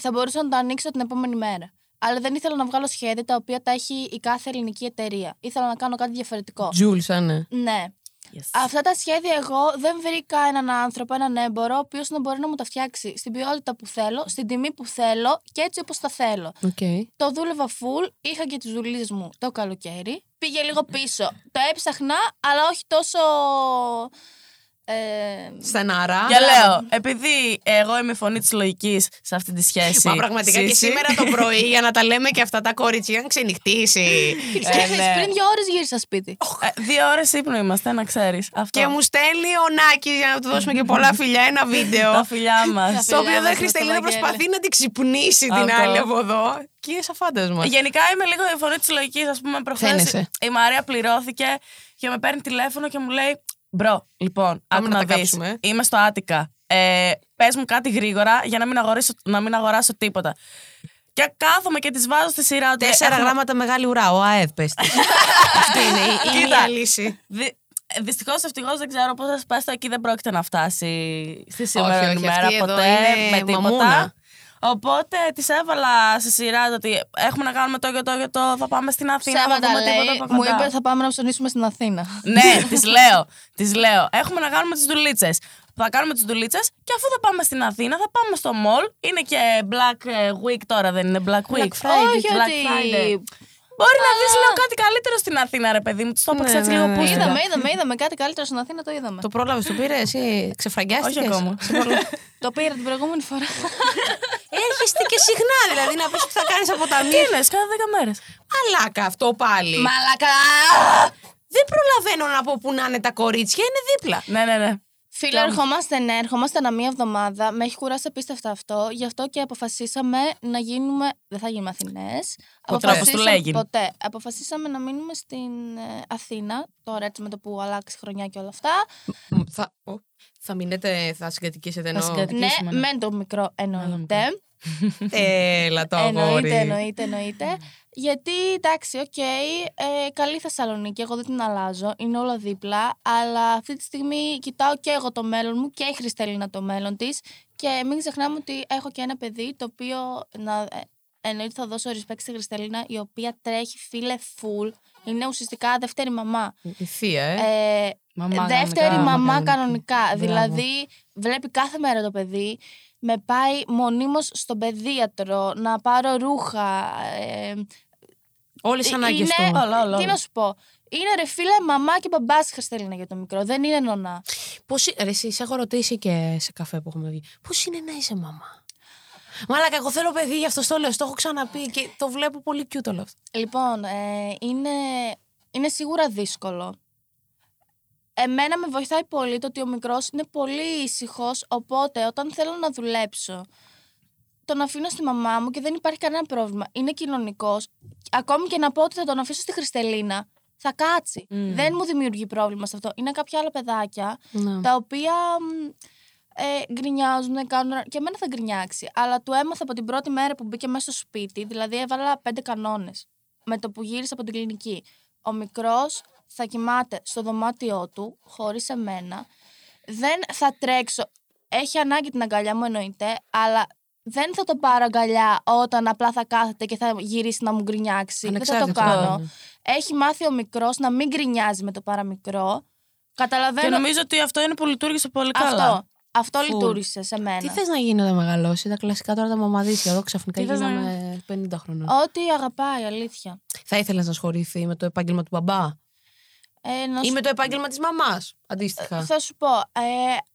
Θα μπορούσα να το ανοίξω την επόμενη μέρα. Αλλά δεν ήθελα να βγάλω σχέδια τα οποία τα έχει η κάθε ελληνική εταιρεία. Ήθελα να κάνω κάτι διαφορετικό. Τζούλ, ναι. Ναι. Yes. Αυτά τα σχέδια εγώ δεν βρήκα έναν άνθρωπο, έναν έμπορο, ο οποίος να μπορεί να μου τα φτιάξει στην ποιότητα που θέλω, στην τιμή που θέλω και έτσι όπως τα θέλω. Οκ. Το δούλευα full, είχα και τις δουλειές μου το καλοκαίρι. Πήγε λίγο πίσω. Το έψαχνα, αλλά όχι τόσο. Ε, Στενάρα. Για λέω, επειδή εγώ είμαι η φωνή της λογικής σε αυτή τη σχέση. Μα πραγματικά και Σύση, σήμερα το πρωί για να τα λέμε και αυτά τα κορίτσια να ξενυχτήσει. Ξέρεις, ναι. πριν δύο ώρες γύρισα σπίτι. ε, δύο ώρες ύπνο είμαστε, να ξέρεις. Αυτό. και μου στέλνει ο Νάκης για να του δώσουμε και (laughs) πολλά φιλιά ένα Τα βίντεο. φιλιά μας. Τα Στο οποίο φιλιά δεν μας Χριστελίνα στο Βαγγέλη. προσπαθεί να την ξυπνήσει την Αυτό. άλλη από εδώ. Και είσαι φάντασμα. Γενικά είμαι λίγο η φωνή της λογικής. Α πούμε, προχθές Φαίνεσαι. η Μαρία πληρώθηκε και με παίρνει τηλέφωνο και μου λέει: Μπρο, λοιπόν, άκου να να τα δεις. κάψουμε. Είμαι στο Άτικα. Ε, Πες μου κάτι γρήγορα για να μην, αγοράσω, να μην αγοράσω τίποτα. Και κάθομαι και τη βάζω στη σειρά ότι. Τέσσερα έχουμε- γράμματα μεγάλη ουρά. Ο ΑΕΔ, πες της. (laughs) Αυτή είναι η- η Κοίτα. μία λύση. Δυ... Δυστυχώς, ευτυχώς δεν ξέρω πώς θα σπάσει το εκεί δεν πρόκειται να φτάσει στη όχι, σήμερα αυτή ημέρα εδώ ποτέ είναι με τίποτα. μαμούνα. Οπότε της έβαλα σε σειρά το ότι έχουμε να κάνουμε το και το και το. Θα πάμε στην Αθήνα. Θα Ψέματα δούμε τίποτα λέει. από Μου κοντά. είπες θα πάμε να ψωνίσουμε στην Αθήνα. ναι, (laughs) της λέω. Της λέω. Έχουμε να κάνουμε τις δουλίτσε. Θα κάνουμε τις δουλίτσε και αφού θα πάμε στην Αθήνα, θα πάμε στο mall. Είναι και Black ε, Week τώρα, δεν είναι Black Week. Όχι Black ότι. Friday. Μπορεί να δεις λέω κάτι καλύτερο στην Αθήνα, ρε παιδί μου. Της το έπαιξα Ναι, έτσι ναι, λίγο ναι. πούστηκα. Είδαμε, είδαμε, είδαμε κάτι καλύτερο στην Αθήνα, το είδαμε. Το πρόλαβες, το πήρες, εσύ ξεφραγκιάστηκε. Όχι ακόμα. Το πήρα την προηγούμενη φορά. Έρχεστε και συχνά, δηλαδή να πεις ότι θα κάνεις Τι αποταμίε. είναι, κάθε 10 μέρες. Μαλάκα αυτό πάλι. Μαλακά! Δεν προλαβαίνω να πω που να είναι τα κορίτσια, είναι δίπλα. Ναι, ναι, ναι. Φίλε, ερχόμαστε, ναι, ερχόμαστε ανά μία εβδομάδα. Με έχει κουράσει απίστευτα αυτό. Γι' αυτό και αποφασίσαμε να γίνουμε. Δεν θα γίνουμε Αθηνές. Ποτέ. Όπως του λέγει. Ποτέ. Αποφασίσαμε να μείνουμε στην ε, Αθήνα. Τώρα έτσι με το που αλλάξει χρονιά και όλα αυτά. Μ, Θα, ο, θα μείνετε, θα συγκατοικήσετε εννοώ. συγκατοικήσετε. Ναι, Δικήσουμε, ναι. με το μικρό εννοείται. μικρό. Έλα το αγόρι. εννοείται, εννοείται, εννοείται. Γιατί εντάξει, οκ, ε, καλή Θεσσαλονίκη, εγώ δεν την αλλάζω, είναι όλα δίπλα. Αλλά αυτή τη στιγμή κοιτάω και εγώ το μέλλον μου και η Χριστέλινα το μέλλον της. Και μην ξεχνάμε ότι έχω και ένα παιδί το οποίο να, ε, εννοείται θα δώσω respect στη Χριστέλινα, η οποία τρέχει φίλε full. Είναι ουσιαστικά δεύτερη μαμά. Η θεία, ε. Ε, Μαμά δεύτερη κανονικά, μαμά κανονική. κανονικά. Μπράβο. Δηλαδή, βλέπει κάθε μέρα το παιδί. Με πάει μονίμως στον παιδίατρο να πάρω ρούχα. Ε, Όλες τι ανάγκες είναι, του. Όλα, όλα, Τι όλα. να σου πω. Είναι ρε φίλε μαμά και μπαμπάς Χριστέλινα για το μικρό. Δεν είναι νονά. Πώς, ρε, εσύ, σε έχω ρωτήσει και σε καφέ που έχουμε βγει. Πώς είναι να είσαι μαμά; Μαλάκα, εγώ θέλω παιδί, γι' αυτό το λέω. Στο έχω ξαναπεί και το βλέπω πολύ cute όλο αυτό. Λοιπόν, ε, είναι, είναι σίγουρα δύσκολο. Εμένα με βοηθάει πολύ το ότι ο μικρός είναι πολύ ήσυχος, οπότε όταν θέλω να δουλέψω, τον αφήνω στη μαμά μου και δεν υπάρχει κανένα πρόβλημα. Είναι κοινωνικός. Ακόμη και να πω ότι θα τον αφήσω στη Χριστελίνα, θα κάτσει. Δεν μου δημιουργεί πρόβλημα σε αυτό. Είναι κάποια άλλα παιδάκια Ναι. τα οποία μ, ε, γκρινιάζουν, κάνουν. και εμένα θα γκρινιάξει. Αλλά του έμαθα από την πρώτη μέρα που μπήκε μέσα στο σπίτι, δηλαδή έβαλα πέντε κανόνες. Με το που γύρισα από την κλινική. Ο μικρός θα κοιμάται στο δωμάτιό του, χωρίς εμένα. Δεν θα τρέξω. Έχει ανάγκη την αγκαλιά μου εννοείται, αλλά δεν θα το πάρω αγκαλιά όταν απλά θα κάθεται και θα γυρίσει να μου γκρινιάξει. Δεν θα το Ανεξάρτητα. κάνω. Ναι. Έχει μάθει ο μικρός να μην γκρινιάζει με το παραμικρό. Καταλαβαίνω. Και νομίζω ότι αυτό είναι που λειτουργήσε πολύ Αυτό. καλά. Αυτό Full. λειτουργήσε σε μένα. Τι θες να γίνει όταν μεγαλώσει, τα κλασικά τώρα τα μαμαδίσια. Εδώ ξαφνικά Τι θες να γίναμε 50 χρονών. Ό,τι αγαπάει, αλήθεια. Θα ήθελες να ασχοληθεί με το επάγγελμα του μπαμπά; Ε, να ή σου- με το επάγγελμα της μαμάς. Αντίστοιχα. Θα σου πω, ε,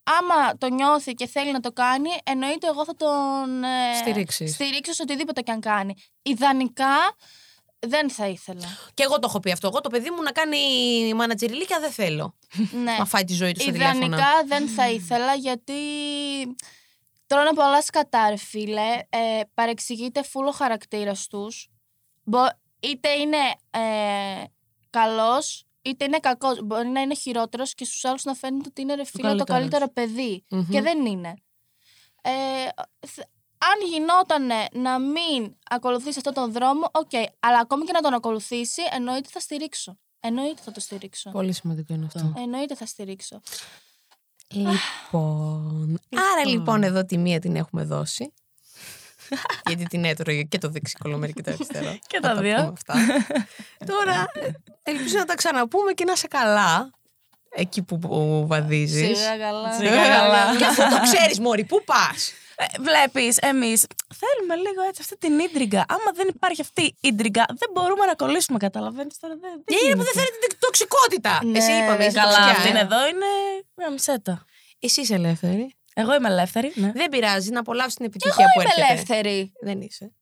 άμα το νιώθει και θέλει να το κάνει, εννοείται εγώ θα τον ε, Στηρίξεις. στηρίξω σε οτιδήποτε και αν κάνει. Ιδανικά δεν θα ήθελα. Και εγώ το έχω πει αυτό. Εγώ το παιδί μου να κάνει μανατζεριλίκια δεν θέλω. ναι. Μα φάει τη ζωή του στα τηλέφωνα. Ιδανικά δεν θα ήθελα γιατί τρώνε πολλά σκατά, ρε φίλε. Ε, παρεξηγείται φούλο ο χαρακτήρας τους. Είτε είναι ε, καλός, είτε είναι κακός. Μπορεί να είναι χειρότερος και στους άλλους να φαίνεται ότι είναι ρε φίλε το καλύτερος. καλύτερο παιδί. Μμμ. Και δεν είναι. Ε, θ- αν γινόταν να μην ακολουθήσει αυτόν τον δρόμο, οκ. Αλλά ακόμη και να τον ακολουθήσει, εννοείται θα στηρίξω. Εννοείται θα το στηρίξω. Πολύ σημαντικό είναι αυτό. Εννοείται θα στηρίξω. Λοιπόν. Άρα λοιπόν εδώ τη μία την έχουμε δώσει. Γιατί την έτρωγε και το δεξί κολομέρι και το αριστερό. Και Θα τα δύο. πούμε αυτά. Τώρα ελπίζω να τα ξαναπούμε και να είσαι καλά. Εκεί που, που βαδίζεις. Σιγά καλά. Σιγά καλά. Και αφού το ξέρεις Μόρι, πού πας. Ε, Βλέπεις, εμείς θέλουμε λίγο έτσι αυτή την ίντριγκα. Άμα δεν υπάρχει αυτή η ίντριγκα, δεν μπορούμε να κολλήσουμε. Καταλαβαίνεις τώρα. Δεν, δεν Και είναι που γίνεται. δεν θέλετε την τοξικότητα. Ναι, Εσύ είπαμε, ρε, είσαι Καλά, τοξικιά, αυτή ε. είναι εδώ είναι μια μισέτα. Εσύ είσαι ελεύθερη. Εγώ είμαι ελεύθερη. Ναι. Δεν πειράζει να απολαύσεις την Εγώ επιτυχία που είμαι έρχεται. ελεύθερη. Δεν είσαι.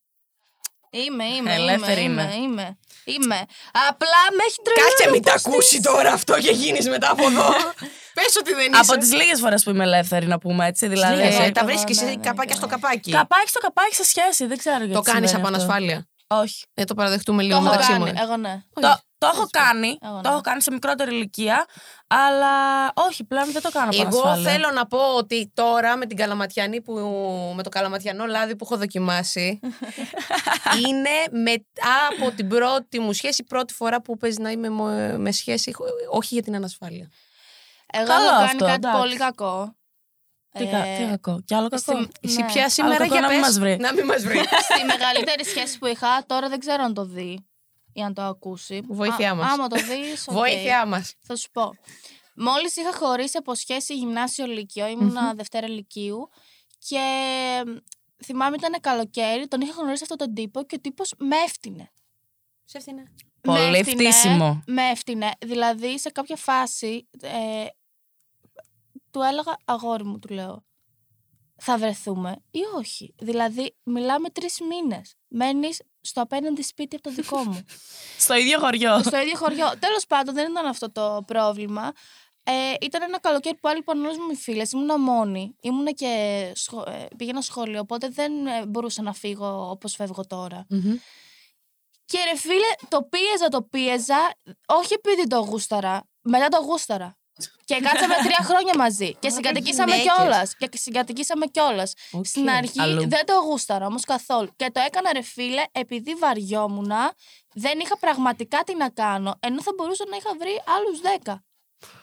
Είμαι, είμαι. Ελεύθερη είμαι. είμαι. Είμαι, είμαι. είμαι. Απλά με έχει τρελάνει. Κάτσε μην τα πώς ακούσει της- τώρα αυτό και γίνεις μετά από εδώ. (laughs) Πες ότι δεν είσαι. Από τις λίγες φορές που είμαι ελεύθερη, να πούμε έτσι. Δηλαδή. Λίγες, ε, ε, τα ναι, βρίσκεις ναι, ναι, καπάκια στο καπάκι; Καπάκι στο καπάκι σε σχέση, δεν ξέρω γιατί. Το κάνεις συμβαίνει από αυτό. ανασφάλεια; Όχι. Ε, το παραδεχτούμε Το λίγο έχω μεταξύ κάνει. μου. Εγώ ναι. Το, το έχω κάνει. Εγώ ναι. Το έχω κάνει σε μικρότερη ηλικία. Αλλά όχι, πλέον δεν το κάνω από Εγώ ανασφάλεια. θέλω να πω ότι τώρα με την καλαματιανή που, με το καλαματιανό λάδι που έχω δοκιμάσει (laughs) είναι μετά από την πρώτη μου σχέση πρώτη φορά που παίζει να είμαι μο- με σχέση όχι για την ανασφάλεια. Εγώ Καλό έχω κάνει αυτό, κάτι εντάξει. πολύ κακό. Τι, Ε, κα- τι κακό. Κι άλλο κακό; στη- Εσύ ναι. πια σήμερα κακό για να μην πες. μας βρει. Να μην μας βρει. Στη μεγαλύτερη σχέση που είχα, τώρα δεν ξέρω αν το δει ή αν το ακούσει. Βοήθειά Α- μας. Άμα το δεις, (laughs) οκ. Βοήθειά μας. Θα σου πω. Μόλις είχα χωρίσει από σχέση γυμνάσιο λύκειο, ήμουνα Δευτέρα Λυκείου και μ, θυμάμαι ήταν καλοκαίρι, τον είχα γνωρίσει αυτόν τον τύπο και ο τύπος με έφτυνε. Σε έφτυνε. Πολύ Με έφτυνε, φτύσιμο. Με έφτυνε. Δηλαδή σε κάποια φάση ε, του έλεγα αγόρι μου, του λέω. Θα βρεθούμε ή όχι. Δηλαδή, μιλάμε τρεις μήνες. Μένεις στο απέναντι σπίτι από το δικό μου. (laughs) Στο ίδιο χωριό. στο ίδιο χωριό. Τέλος πάντων, δεν ήταν αυτό το πρόβλημα. Ε, ήταν ένα καλοκαίρι που έλειπαν όλες μου οι φίλες. Ήμουνα μόνη. Ήμουνα και σχο... ε, πήγαινα σχολείο, οπότε δεν ε, μπορούσα να φύγω όπως φεύγω τώρα. Και ρε φίλε, το πίεζα, το πίεζα, όχι επειδή το γούσταρα, μετά το γούσταρα. Και κάτσαμε τρία χρόνια μαζί. Και συγκατοικήσαμε γυναίκες. κιόλας. Και συγκατοικήσαμε κιόλας. Οκ. Στην αρχή Αλλού. δεν το γούσταρα όμως καθόλου. Και το έκανα ρε φίλε επειδή βαριόμουν, δεν είχα πραγματικά τι να κάνω. Ενώ θα μπορούσα να είχα βρει άλλους δέκα.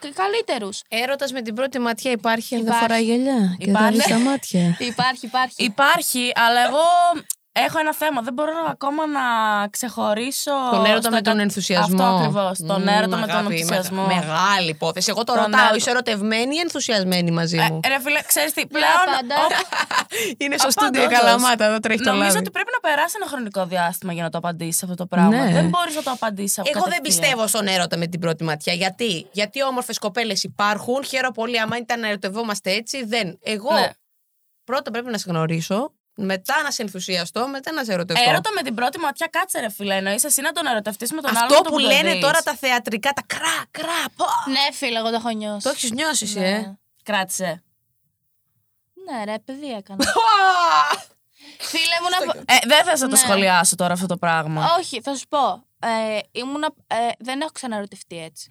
Και καλύτερους. Έρωτας με την πρώτη ματιά υπάρχει, αλλά δεν Υπάρχει. φοράει γυαλιά. Και Υπάρχει. τα στα μάτια. (laughs) Υπάρχει, υπάρχει. Υπάρχει, αλλά εγώ έχω ένα θέμα. Δεν μπορώ ακόμα να ξεχωρίσω. Τον έρωτα στο με τον εκα- ενθουσιασμό. Αυτό ακριβώς. Τον Μμμ, έρωτα με τον αγάπη, ενθουσιασμό. μεγα- Μεγάλη υπόθεση. Εγώ το Τον ρωτάω, έρωτα. είσαι ερωτευμένη ή ενθουσιασμένη μαζί μου; Ε, ρε φίλε, ξέρεις τι, Ναι, πλέον. πάντα. (laughs) Είναι στο Απάντως, στούντιο όντως. Καλαμάτα, εδώ τρέχει το Νομίζω λάδι. ότι πρέπει να περάσει ένα χρονικό διάστημα για να το απαντήσεις αυτό το πράγμα. Ναι. Δεν μπορείς να το απαντήσεις από Εγώ δεν κατευθείαν. πιστεύω στον έρωτα με την πρώτη ματιά. Γιατί, Γιατί όμορφες κοπέλες υπάρχουν. Χαίρομαι πολύ. Άμα ήταν να ερωτευόμαστε έτσι, δεν. Εγώ Ναι. πρώτα πρέπει να σε γνωρίσω, μετά να σε ενθουσιαστώ, μετά να σε ερωτευτώ. Έρωτα με την πρώτη ματιά, κάτσε ρε φίλε. Εννοείς εσύ να τον ερωτευτείς με τον Αυτό άλλον. που λένε τώρα τα θεατρικά, τα κρά, κρά, πω. Ναι, φίλε, εγώ το έχω νιώσει. Το έχεις νιώσει, εσύ, Ναι. ε; Κράτησε. Ναι, ρε, παιδί έκανα. (laughs) Φίλε μου να. πω- Ε, δεν θε να το Ναι. σχολιάσω τώρα αυτό το πράγμα. Όχι, θα σου πω. Ε, ήμουνα, ε, δεν έχω ξαναρωτευτεί έτσι.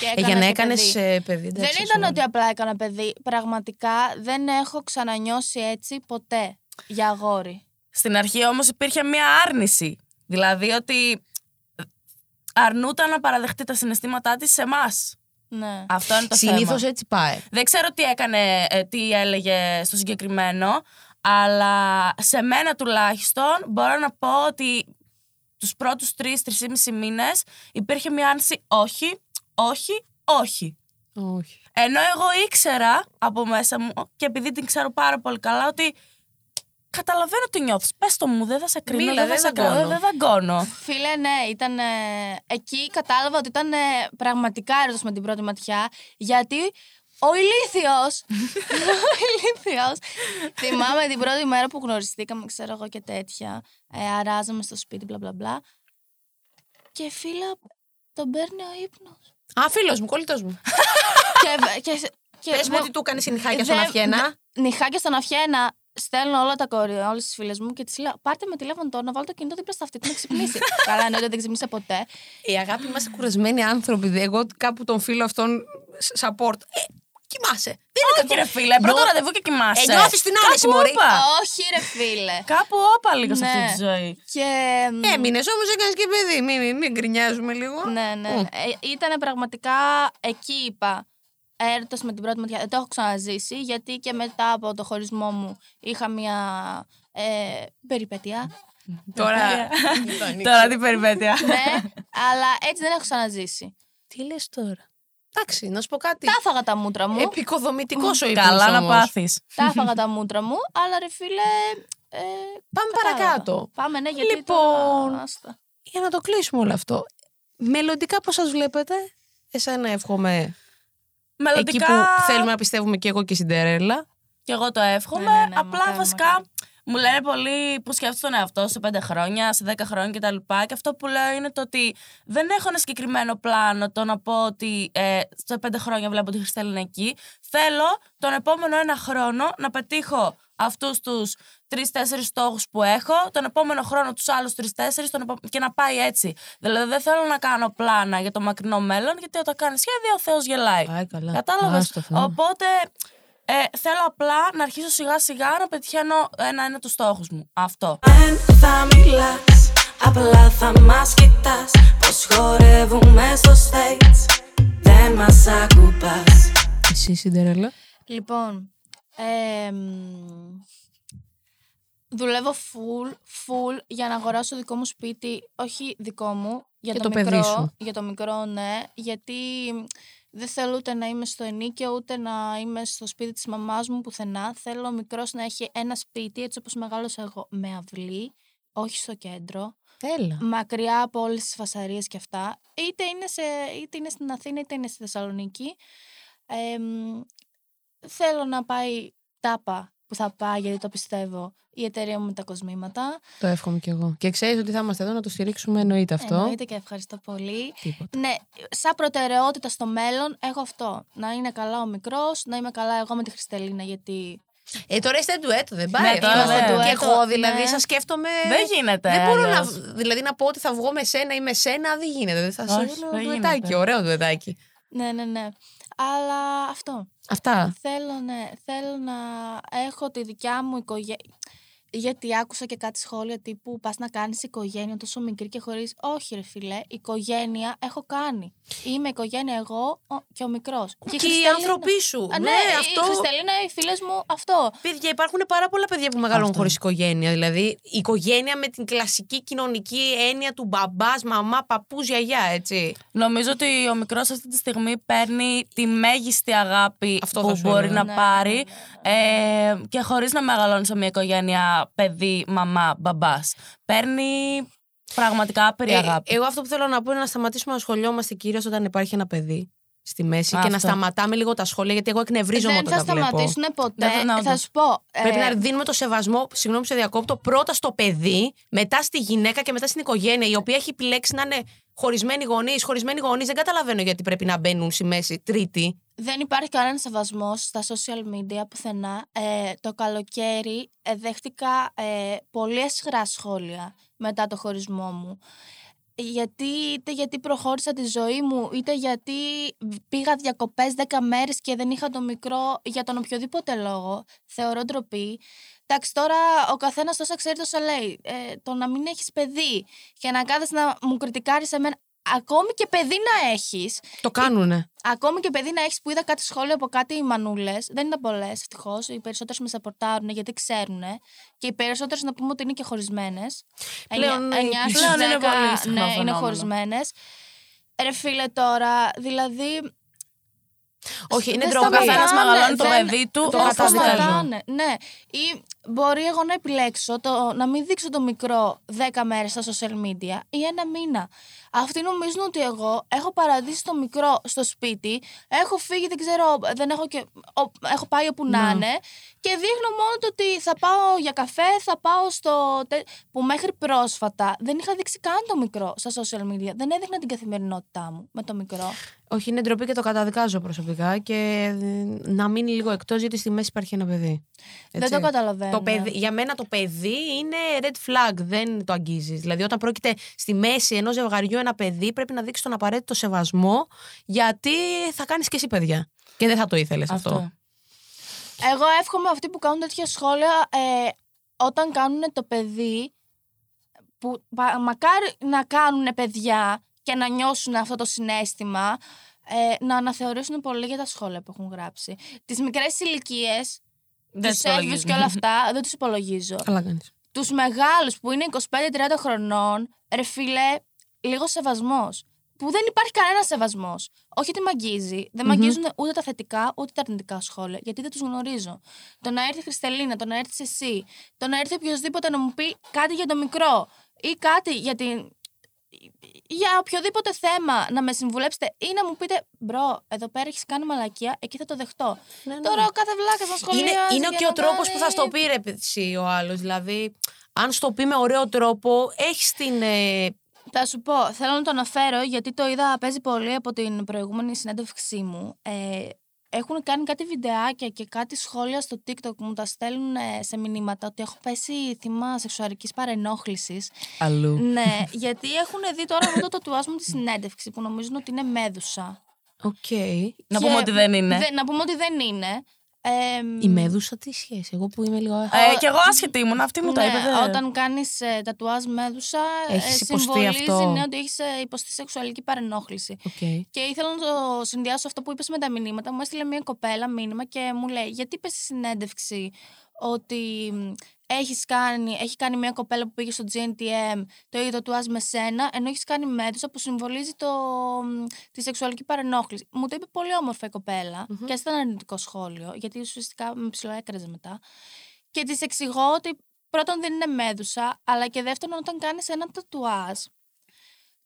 Και Ε, έκανα για να και έκανες παιδί. παιδί. Δεν εντάξει, ήταν sorry. ότι απλά έκανα παιδί. Πραγματικά δεν έχω ξανανιώσει έτσι ποτέ για αγόρι. Στην αρχή όμως υπήρχε μία άρνηση. Δηλαδή ότι αρνούταν να παραδεχτεί τα συναισθήματά της σε εμάς. Ναι. Αυτό είναι το Συνήθως θέμα. έτσι πάει. Δεν ξέρω τι έκανε, ε, τι έλεγε στο συγκεκριμένο, αλλά σε μένα τουλάχιστον μπορώ να πω ότι τους πρώτους τρεις-τρεις μήνες υπήρχε μια άνση όχι, όχι, όχι. Όχι. Ενώ εγώ ήξερα από μέσα μου και επειδή την ξέρω πάρα πολύ καλά ότι καταλαβαίνω τι νιώθεις. Πες το μου, δεν θα σε κρίνω, Μίλα, δεν, θα δεν σε δαγκώνω. δεν δαγκώνω. Φίλε, ναι, ήταν. ε, εκεί κατάλαβα ότι ήταν ε, πραγματικά έρωτος με την πρώτη ματιά. Γιατί ο ηλίθιος, (laughs) (laughs) ο ηλίθιος, θυμάμαι την πρώτη μέρα που γνωριστήκαμε, ξέρω εγώ και τέτοια. Ε, αράζαμε στο σπίτι, μπλα μπλα μπλα. Και φίλε, τον παίρνει ο ύπνος. Α, φίλος μου, κολλητός μου. (laughs) και, και, και, Πες μου δεν- ότι του έκανε νυχάκια στον δεν- Αφιένα. νυχάκια στον Αφιένα, στέλνω όλα τα κορία, όλες τις φίλες μου και τις λέω: Πάρτε με τηλέφωνο τώρα να βάλω το κινητό δίπλα στα αυτή, να ξυπνήσει. (laughs) Καλά, εννοείται δεν ξυπνήσε ποτέ. Η αγάπη είμαστε κουρασμένοι άνθρωποι. δε. Εγώ κάπου τον φίλο αυτόν σ- support. Ε, κοιμάσαι. Δεν είναι Όχι ρε φίλε, πρώτο ραντεβού και κοιμάσαι. Ε, νιώθεις την άνεση, Κάπου μωρή. όπα. Όχι, ρε φίλε. Κάπου όπα λίγο σε Ναι. αυτή τη ζωή. Και. Έμεινες όμως, έκανες και παιδί. Μην, μην, μην γκρινιάζουμε λίγο. Ναι, ναι. Μμ. Ε, ήταν πραγματικά εκεί είπα. Έρωτα με την πρώτη ματιά. Δεν το έχω ξαναζήσει γιατί και μετά από το χωρισμό μου είχα μια ε, περιπέτεια. Τώρα. Τώρα (laughs) τι περιπέτεια. (laughs) ναι, αλλά έτσι δεν έχω ξαναζήσει. Τι λες τώρα; Εντάξει, να σου πω κάτι. Τα έφαγα τα μούτρα μου. Επικοδομητικός ο ύπνος Καλά να όμως. πάθεις. Τα έφαγα τα μούτρα μου, αλλά ρε φίλε. Ε, Πάμε κατάλαβα. παρακάτω. Πάμε, ναι, γιατί. Λοιπόν, τώρα, άστα. Για να το κλείσουμε όλο αυτό. Μελλοντικά πώς σας βλέπετε. Εσένα εύχομαι Μελλοντικά. εκεί που θέλουμε να πιστεύουμε και εγώ και η Σιντερέλα. Και εγώ το εύχομαι. Ναι, ναι, ναι, Απλά μακάρι, βασικά μακάρι. μου λένε πολλοί που σκέφτεσαι τον εαυτό σου σε πέντε χρόνια, σε δέκα χρόνια κτλ. Και αυτό που λέω είναι το ότι δεν έχω ένα συγκεκριμένο πλάνο το να πω ότι ε, σε πέντε χρόνια βλέπω τη Χριστέλη είναι εκεί. Θέλω τον επόμενο ένα χρόνο να πετύχω αυτούς τους τρει-τέσσερι στόχους που έχω, τον επόμενο χρόνο τους άλλους τρει-τέσσερι και να πάει έτσι. Δηλαδή δεν θέλω να κάνω πλάνα για το μακρινό μέλλον, γιατί όταν κάνει σχέδιο ο Θεός γελάει. Άι, καλά. Κατάλαβες; Άστο, Θεέ. Οπότε ε, θέλω απλά να αρχίσω σιγά σιγά να πετυχαίνω ένα-ένα τους στόχους μου. Αυτό. Δεν θα μιλάς, απλά θα μας κοιτάς Πως χορεύουμε στο stage Δεν μας ακουπάς Εσύ, Σιντερέλα. Λοιπόν, Ε, μ, δουλεύω full, full για να αγοράσω δικό μου σπίτι, όχι δικό μου, για Και το, το παιδί μικρό. σου. Για το μικρό, ναι. Γιατί μ, δεν θέλω ούτε να είμαι στο ενίκιο, ούτε να είμαι στο σπίτι της μαμάς μου πουθενά. Θέλω ο μικρός να έχει ένα σπίτι, έτσι όπως μεγάλωσα εγώ, με αυλή, όχι στο κέντρο Έλα. μακριά από όλες τις φασαρίες και αυτά. Είτε είναι, σε, είτε είναι στην Αθήνα είτε είναι στη Θεσσαλονίκη. Ε, μ, θέλω να πάει τάπα που θα πάει γιατί το πιστεύω η εταιρεία μου με τα κοσμήματα. Το εύχομαι κι εγώ. Και ξέρεις ότι θα είμαστε εδώ να το στηρίξουμε, εννοείται αυτό. Εννοείται και ευχαριστώ πολύ. Τίποτα. Ναι, σαν προτεραιότητα στο μέλλον έχω αυτό. Να είναι καλά ο μικρός, να είμαι καλά εγώ με τη Χριστελίνα γιατί Ε, τώρα είστε ντουέτο, δεν πάει. Ναι, τώρα αυτό. ναι. Και ντουέτο, εγώ δηλαδή ναι. σας σκέφτομαι. Δεν γίνεται. Δεν μπορώ να, αλλιώς. δηλαδή, να πω ότι θα βγω με σένα ή με σένα, δεν γίνεται. Δεν θα σου Όχι, λέω δεν ντουετάκι, γίνεται. ωραίο ντουετάκι. ναι, ναι, ναι. Αλλά αυτό. Αυτά. Θέλω, ναι, θέλω να έχω τη δικιά μου οικογένεια. Γιατί άκουσα και κάτι σχόλια τύπου πας να κάνεις οικογένεια τόσο μικρή και χωρίς... Όχι ρε φίλε, οικογένεια έχω κάνει. Είμαι οικογένεια εγώ ο- και ο μικρός. Και, οι Χριστελίνα- άνθρωποι σου. Α, ναι, η αυτό. Χριστελίνα, οι φίλες μου, αυτό. Παιδιά, υπάρχουν πάρα πολλά παιδιά που μεγαλώνουν Αυτό. χωρίς οικογένεια. Δηλαδή, η οικογένεια με την κλασική κοινωνική έννοια του μπαμπάς, μαμά, παππούς, γιαγιά, έτσι. Νομίζω ότι ο μικρός αυτή τη στιγμή παίρνει τη μέγιστη αγάπη Αυτό θα που σου μπορεί έλεγα. να Ναι, πάρει ε, και χωρίς να μεγαλώνει σε μια οικογένεια παιδί, μαμά, μπαμπάς. Παίρνει πραγματικά άπειρη Ε, αγάπη. εγώ αυτό που θέλω να πω είναι να σταματήσουμε να σχολιόμαστε κυρίως όταν υπάρχει ένα παιδί στη μέση και να Αυτό. σταματάμε λίγο τα σχόλια γιατί εγώ εκνευρίζομαι Δεν όταν θα τα βλέπω. σταματήσουν ποτέ. Δεν θα- να, θα όντως. σου πω. Πρέπει ε, να δίνουμε το σεβασμό, συγγνώμη που σε διακόπτω, πρώτα στο παιδί, μετά στη γυναίκα και μετά στην οικογένεια, η οποία έχει επιλέξει να είναι χωρισμένοι γονείς. Χωρισμένοι γονείς δεν καταλαβαίνω γιατί πρέπει να μπαίνουν στη μέση τρίτη. Δεν υπάρχει κανένας σεβασμός στα social media πουθενά. Ε, το καλοκαίρι ε, δέχτηκα ε, πολύ ασχρά σχόλια μετά το χωρισμό μου. Γιατί, είτε γιατί προχώρησα τη ζωή μου, είτε γιατί πήγα διακοπές 10 μέρες και δεν είχα το μικρό για τον οποιοδήποτε λόγο. Θεωρώ ντροπή. Εντάξει, τώρα ο καθένας τόσα ξέρει, τόσα λέει. Ε, το να μην έχεις παιδί και να κάθεσαι να μου κριτικάρεις εμένα. Ακόμη και παιδί να έχεις Το κάνουνε. Ακόμη και παιδί να έχεις που είδα κάτι σχόλιο από κάτι οι μανούλες, δεν ήταν πολλές ευτυχώς. Οι περισσότερες με σαπορτάρουν γιατί ξέρουν. Και οι περισσότερες να πούμε ότι είναι και χωρισμένες. Πλέον, ε, πλέον είναι πολύ συχνό Ναι, είναι φαινόμενο. χωρισμένες. Ρε φίλε τώρα, δηλαδή. Όχι, είναι δεν ντροπή. Ο καθένας σταματάνε, μεγαλώνει το δεν- παιδί του. το δεν όπως καταδικάζω. θέλει. σταματάνε. Ναι. Ή μπορεί εγώ να επιλέξω το, να μην δείξω το μικρό 10 μέρες στα social media ή ένα μήνα. Αυτοί νομίζουν ότι εγώ έχω παραδείσει το μικρό στο σπίτι, έχω φύγει, δεν ξέρω, δεν έχω, και, ο- έχω πάει όπου να είναι και δείχνω μόνο το ότι θα πάω για καφέ, θα πάω στο. τε- που μέχρι πρόσφατα δεν είχα δείξει καν το μικρό στα social media. Δεν έδειχνα την καθημερινότητά μου με το μικρό. Όχι, είναι ντροπή και το καταδικάζω προσωπικά και ε, να μείνει λίγο εκτός γιατί στη μέση υπάρχει ένα παιδί. Δεν Έτσι. το καταλαβαίνω. Το παιδί, για μένα το παιδί είναι red flag, δεν το αγγίζεις. Δηλαδή, όταν πρόκειται στη μέση ενός ζευγαριού ένα παιδί, πρέπει να δείξει τον απαραίτητο σεβασμό, γιατί θα κάνεις και εσύ παιδιά. Και δεν θα το ήθελες αυτό. Αυτό. Εγώ εύχομαι αυτοί που κάνουν τέτοια σχόλια ε, όταν κάνουν το παιδί που πα- μακάρι να κάνουν παιδιά και να νιώσουν αυτό το συνέστημα ε, να αναθεωρήσουν πολύ για τα σχόλια που έχουν γράψει. Τις μικρές ηλικίες, Δεν τους το έφηβους υπολογίζω. και όλα αυτά δεν τους υπολογίζω. (laughs) Καλά κάνεις. Τους μεγάλους που είναι 25-30 χρονών, ρε φίλε, λίγος σεβασμός. Που δεν υπάρχει κανένας σεβασμός. Όχι ότι με αγγίζει. Δεν με αγγίζουν ούτε τα θετικά ούτε τα αρνητικά σχόλια. Γιατί δεν τους γνωρίζω. Το να έρθει η Χριστελίνα, το να έρθεις εσύ, το να έρθει οποιοδήποτε να μου πει κάτι για το μικρό ή κάτι για την. Για οποιοδήποτε θέμα να με συμβουλέψετε ή να μου πείτε Μπρο, εδώ πέρα έχεις κάνει μαλακία, εκεί θα το δεχτώ. Τώρα ο κάθε βλάκας να σχολιάζει. Είναι, είναι για και ο να τρόπος κάνει- που θα στο πει ρε εσύ ο άλλος. Δηλαδή, αν στο πει με ωραίο τρόπο, έχεις την. ε, Θα σου πω, θέλω να το αναφέρω γιατί το είδα παίζει πολύ από την προηγούμενη συνέντευξή μου. Ε, έχουν κάνει κάτι βιντεάκια και κάτι σχόλια στο TikTok που μου τα στέλνουν ε, σε μηνύματα ότι έχω πέσει θύμα σεξουαλικής παρενόχλησης. Αλλού. ναι, γιατί έχουν δει τώρα αυτό το τατουάζ μου τη συνέντευξη που νομίζουν ότι είναι μέδουσα. Οκ. Να Και πούμε ότι δεν είναι. δεν- να πούμε ότι δεν είναι. Εμ, Η μέδουσα τι σχέση, εγώ που είμαι λίγο. Ε, και εγώ άσχετη ήμουν, αυτή μου το ναι, είπε. δε. Όταν κάνεις ε, τατουάζ μέδουσα, Έχεις ε, υποστεί συμβολίζει αυτό. ναι, ότι έχεις υποστεί σεξουαλική παρενόχληση. Οκ. Και ήθελα να το συνδυάσω αυτό που είπες με τα μηνύματα. Μου έστειλε μια κοπέλα μήνυμα και μου λέει: Γιατί είπες στη συνέντευξη ότι μ, έχεις κάνει, έχει κάνει μια κοπέλα που πήγε στο GNTM το ίδιο του με σένα, ενώ έχεις κάνει μέδουσα που συμβολίζει το, μ, τη σεξουαλική παρενόχληση. Μου το είπε πολύ όμορφα η κοπελα και έτσι ήταν αρνητικό σχόλιο, γιατί ουσιαστικά με ψιλοέκραζε μετά. Και της εξηγώ ότι πρώτον δεν είναι μέδουσα, αλλά και δεύτερον όταν κάνεις ένα τατουάζ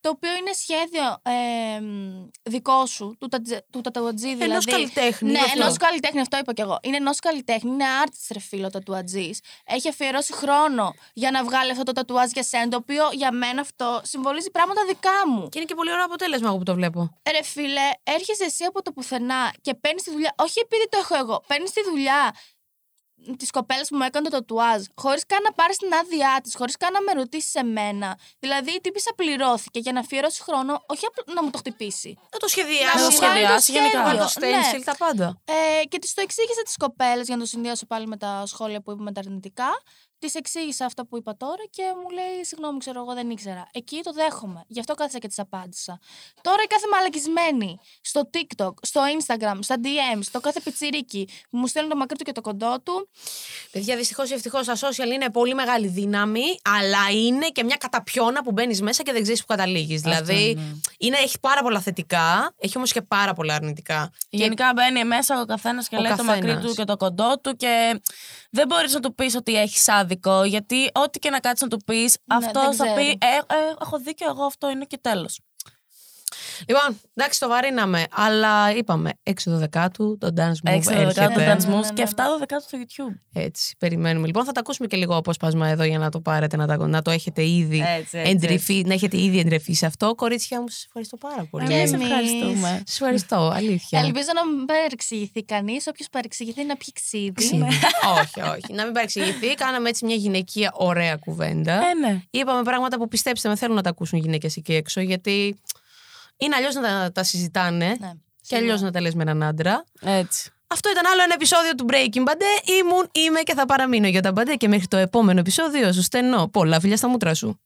το οποίο είναι σχέδιο ε, μ, δικό σου, του, τατζε- του τατουατζή δηλαδή. Ενός καλλιτέχνη, Ναι, αυτό. ενός καλλιτέχνη, αυτό είπα κι εγώ. Είναι ενός καλλιτέχνη, είναι artist ρε φίλο τατουατζής. Έχει αφιερώσει χρόνο για να βγάλει αυτό το τατουάζ για σένα, το οποίο για μένα αυτό συμβολίζει πράγματα δικά μου. Και είναι και πολύ ωραίο αποτέλεσμα εγώ που το βλέπω. Ρε φίλε, έρχεσαι εσύ από το πουθενά και παίρνεις τη δουλειά. Όχι επειδή το έχω εγώ. Παίρνεις τη δουλειά τη κοπέλα που μου έκανε το τατουάζ, χωρίς καν να πάρει την άδειά της, χωρίς καν να με ρωτήσει εμένα. Δηλαδή, η τύπησα πληρώθηκε για να αφιερώσει χρόνο, όχι απλά να μου το χτυπήσει. Να το σχεδιάσει. Να το μου κάνει σχεδιάσει το γενικά. σχέδιο. Να το στέλνει, Ναι. τα πάντα. Ε, και της το εξήγησα τις κοπέλες για να το συνδυάσω πάλι με τα σχόλια που είπαμε τα αρνητικά. Της εξήγησα αυτά που είπα τώρα και μου λέει: Συγγνώμη, ξέρω εγώ δεν ήξερα. Εκεί το δέχομαι. Γι' αυτό κάθισα και της απάντησα. Τώρα η κάθε μαλακισμένη στο TikTok, στο Instagram, στα DM, στο κάθε πιτσιρίκι που μου στέλνουν το μακρύ του και το κοντό του. Παιδιά, δυστυχώς ή ευτυχώς τα social είναι πολύ μεγάλη δύναμη, αλλά είναι και μια καταπιώνα που μπαίνεις μέσα και δεν ξέρεις που καταλήγεις. Δηλαδή, ναι. είναι, έχει πάρα πολλά θετικά, έχει όμως και πάρα πολλά αρνητικά. Γενικά μπαίνει μέσα ο καθένας και Ο λέει το μακρύ καθένας. του και το κοντό του και δεν μπορείς να του πεις ότι έχεις άδικο, γιατί ό,τι και να κάτσεις να του πεις, αυτό δεν θα ξέρω. πει ε, ε, Έχω δίκιο, εγώ αυτό είναι και τέλος. Λοιπόν, εντάξει, το βαρύναμε, αλλά είπαμε 6 δεκάτου, το dance move 6 δεκάτου έρχεται. dance Ναι, ναι, moves ναι, και ναι. 7 δεκάτου στο YouTube. Έτσι, περιμένουμε. Λοιπόν, θα τα ακούσουμε και λίγο απόσπασμα εδώ για να το πάρετε, να, τα, να το έχετε ήδη Έτσι, έτσι, εντρυφεί, να έχετε ήδη εντρεφεί σε αυτό. Κορίτσια μου, σας ευχαριστώ πάρα πολύ. Και Εμείς εμείς. ευχαριστούμε. Σας ευχαριστώ, αλήθεια. Ελπίζω να μην παρεξηγηθεί κανείς. Όποιος παρεξηγηθεί να πιει ξύδι. Ξύδι. όχι, όχι. Να μην παρεξηγηθεί. Κάναμε έτσι μια γυναικεία ωραία κουβέντα. Ε, ναι. Είπαμε πράγματα που πιστέψτε με θέλουν να τα ακούσουν γυναίκες εκεί έξω, γιατί είναι αλλιώς να τα, τα συζητάνε Ναι, και αλλιώς να τα λες με έναν άντρα. Έτσι. Αυτό ήταν άλλο ένα επεισόδιο του Breaking Bad. Ήμουν, είμαι και θα παραμείνω για τα Bad και μέχρι το επόμενο επεισόδιο σου στενώ. Πολλά φιλιά στα μούτρα σου.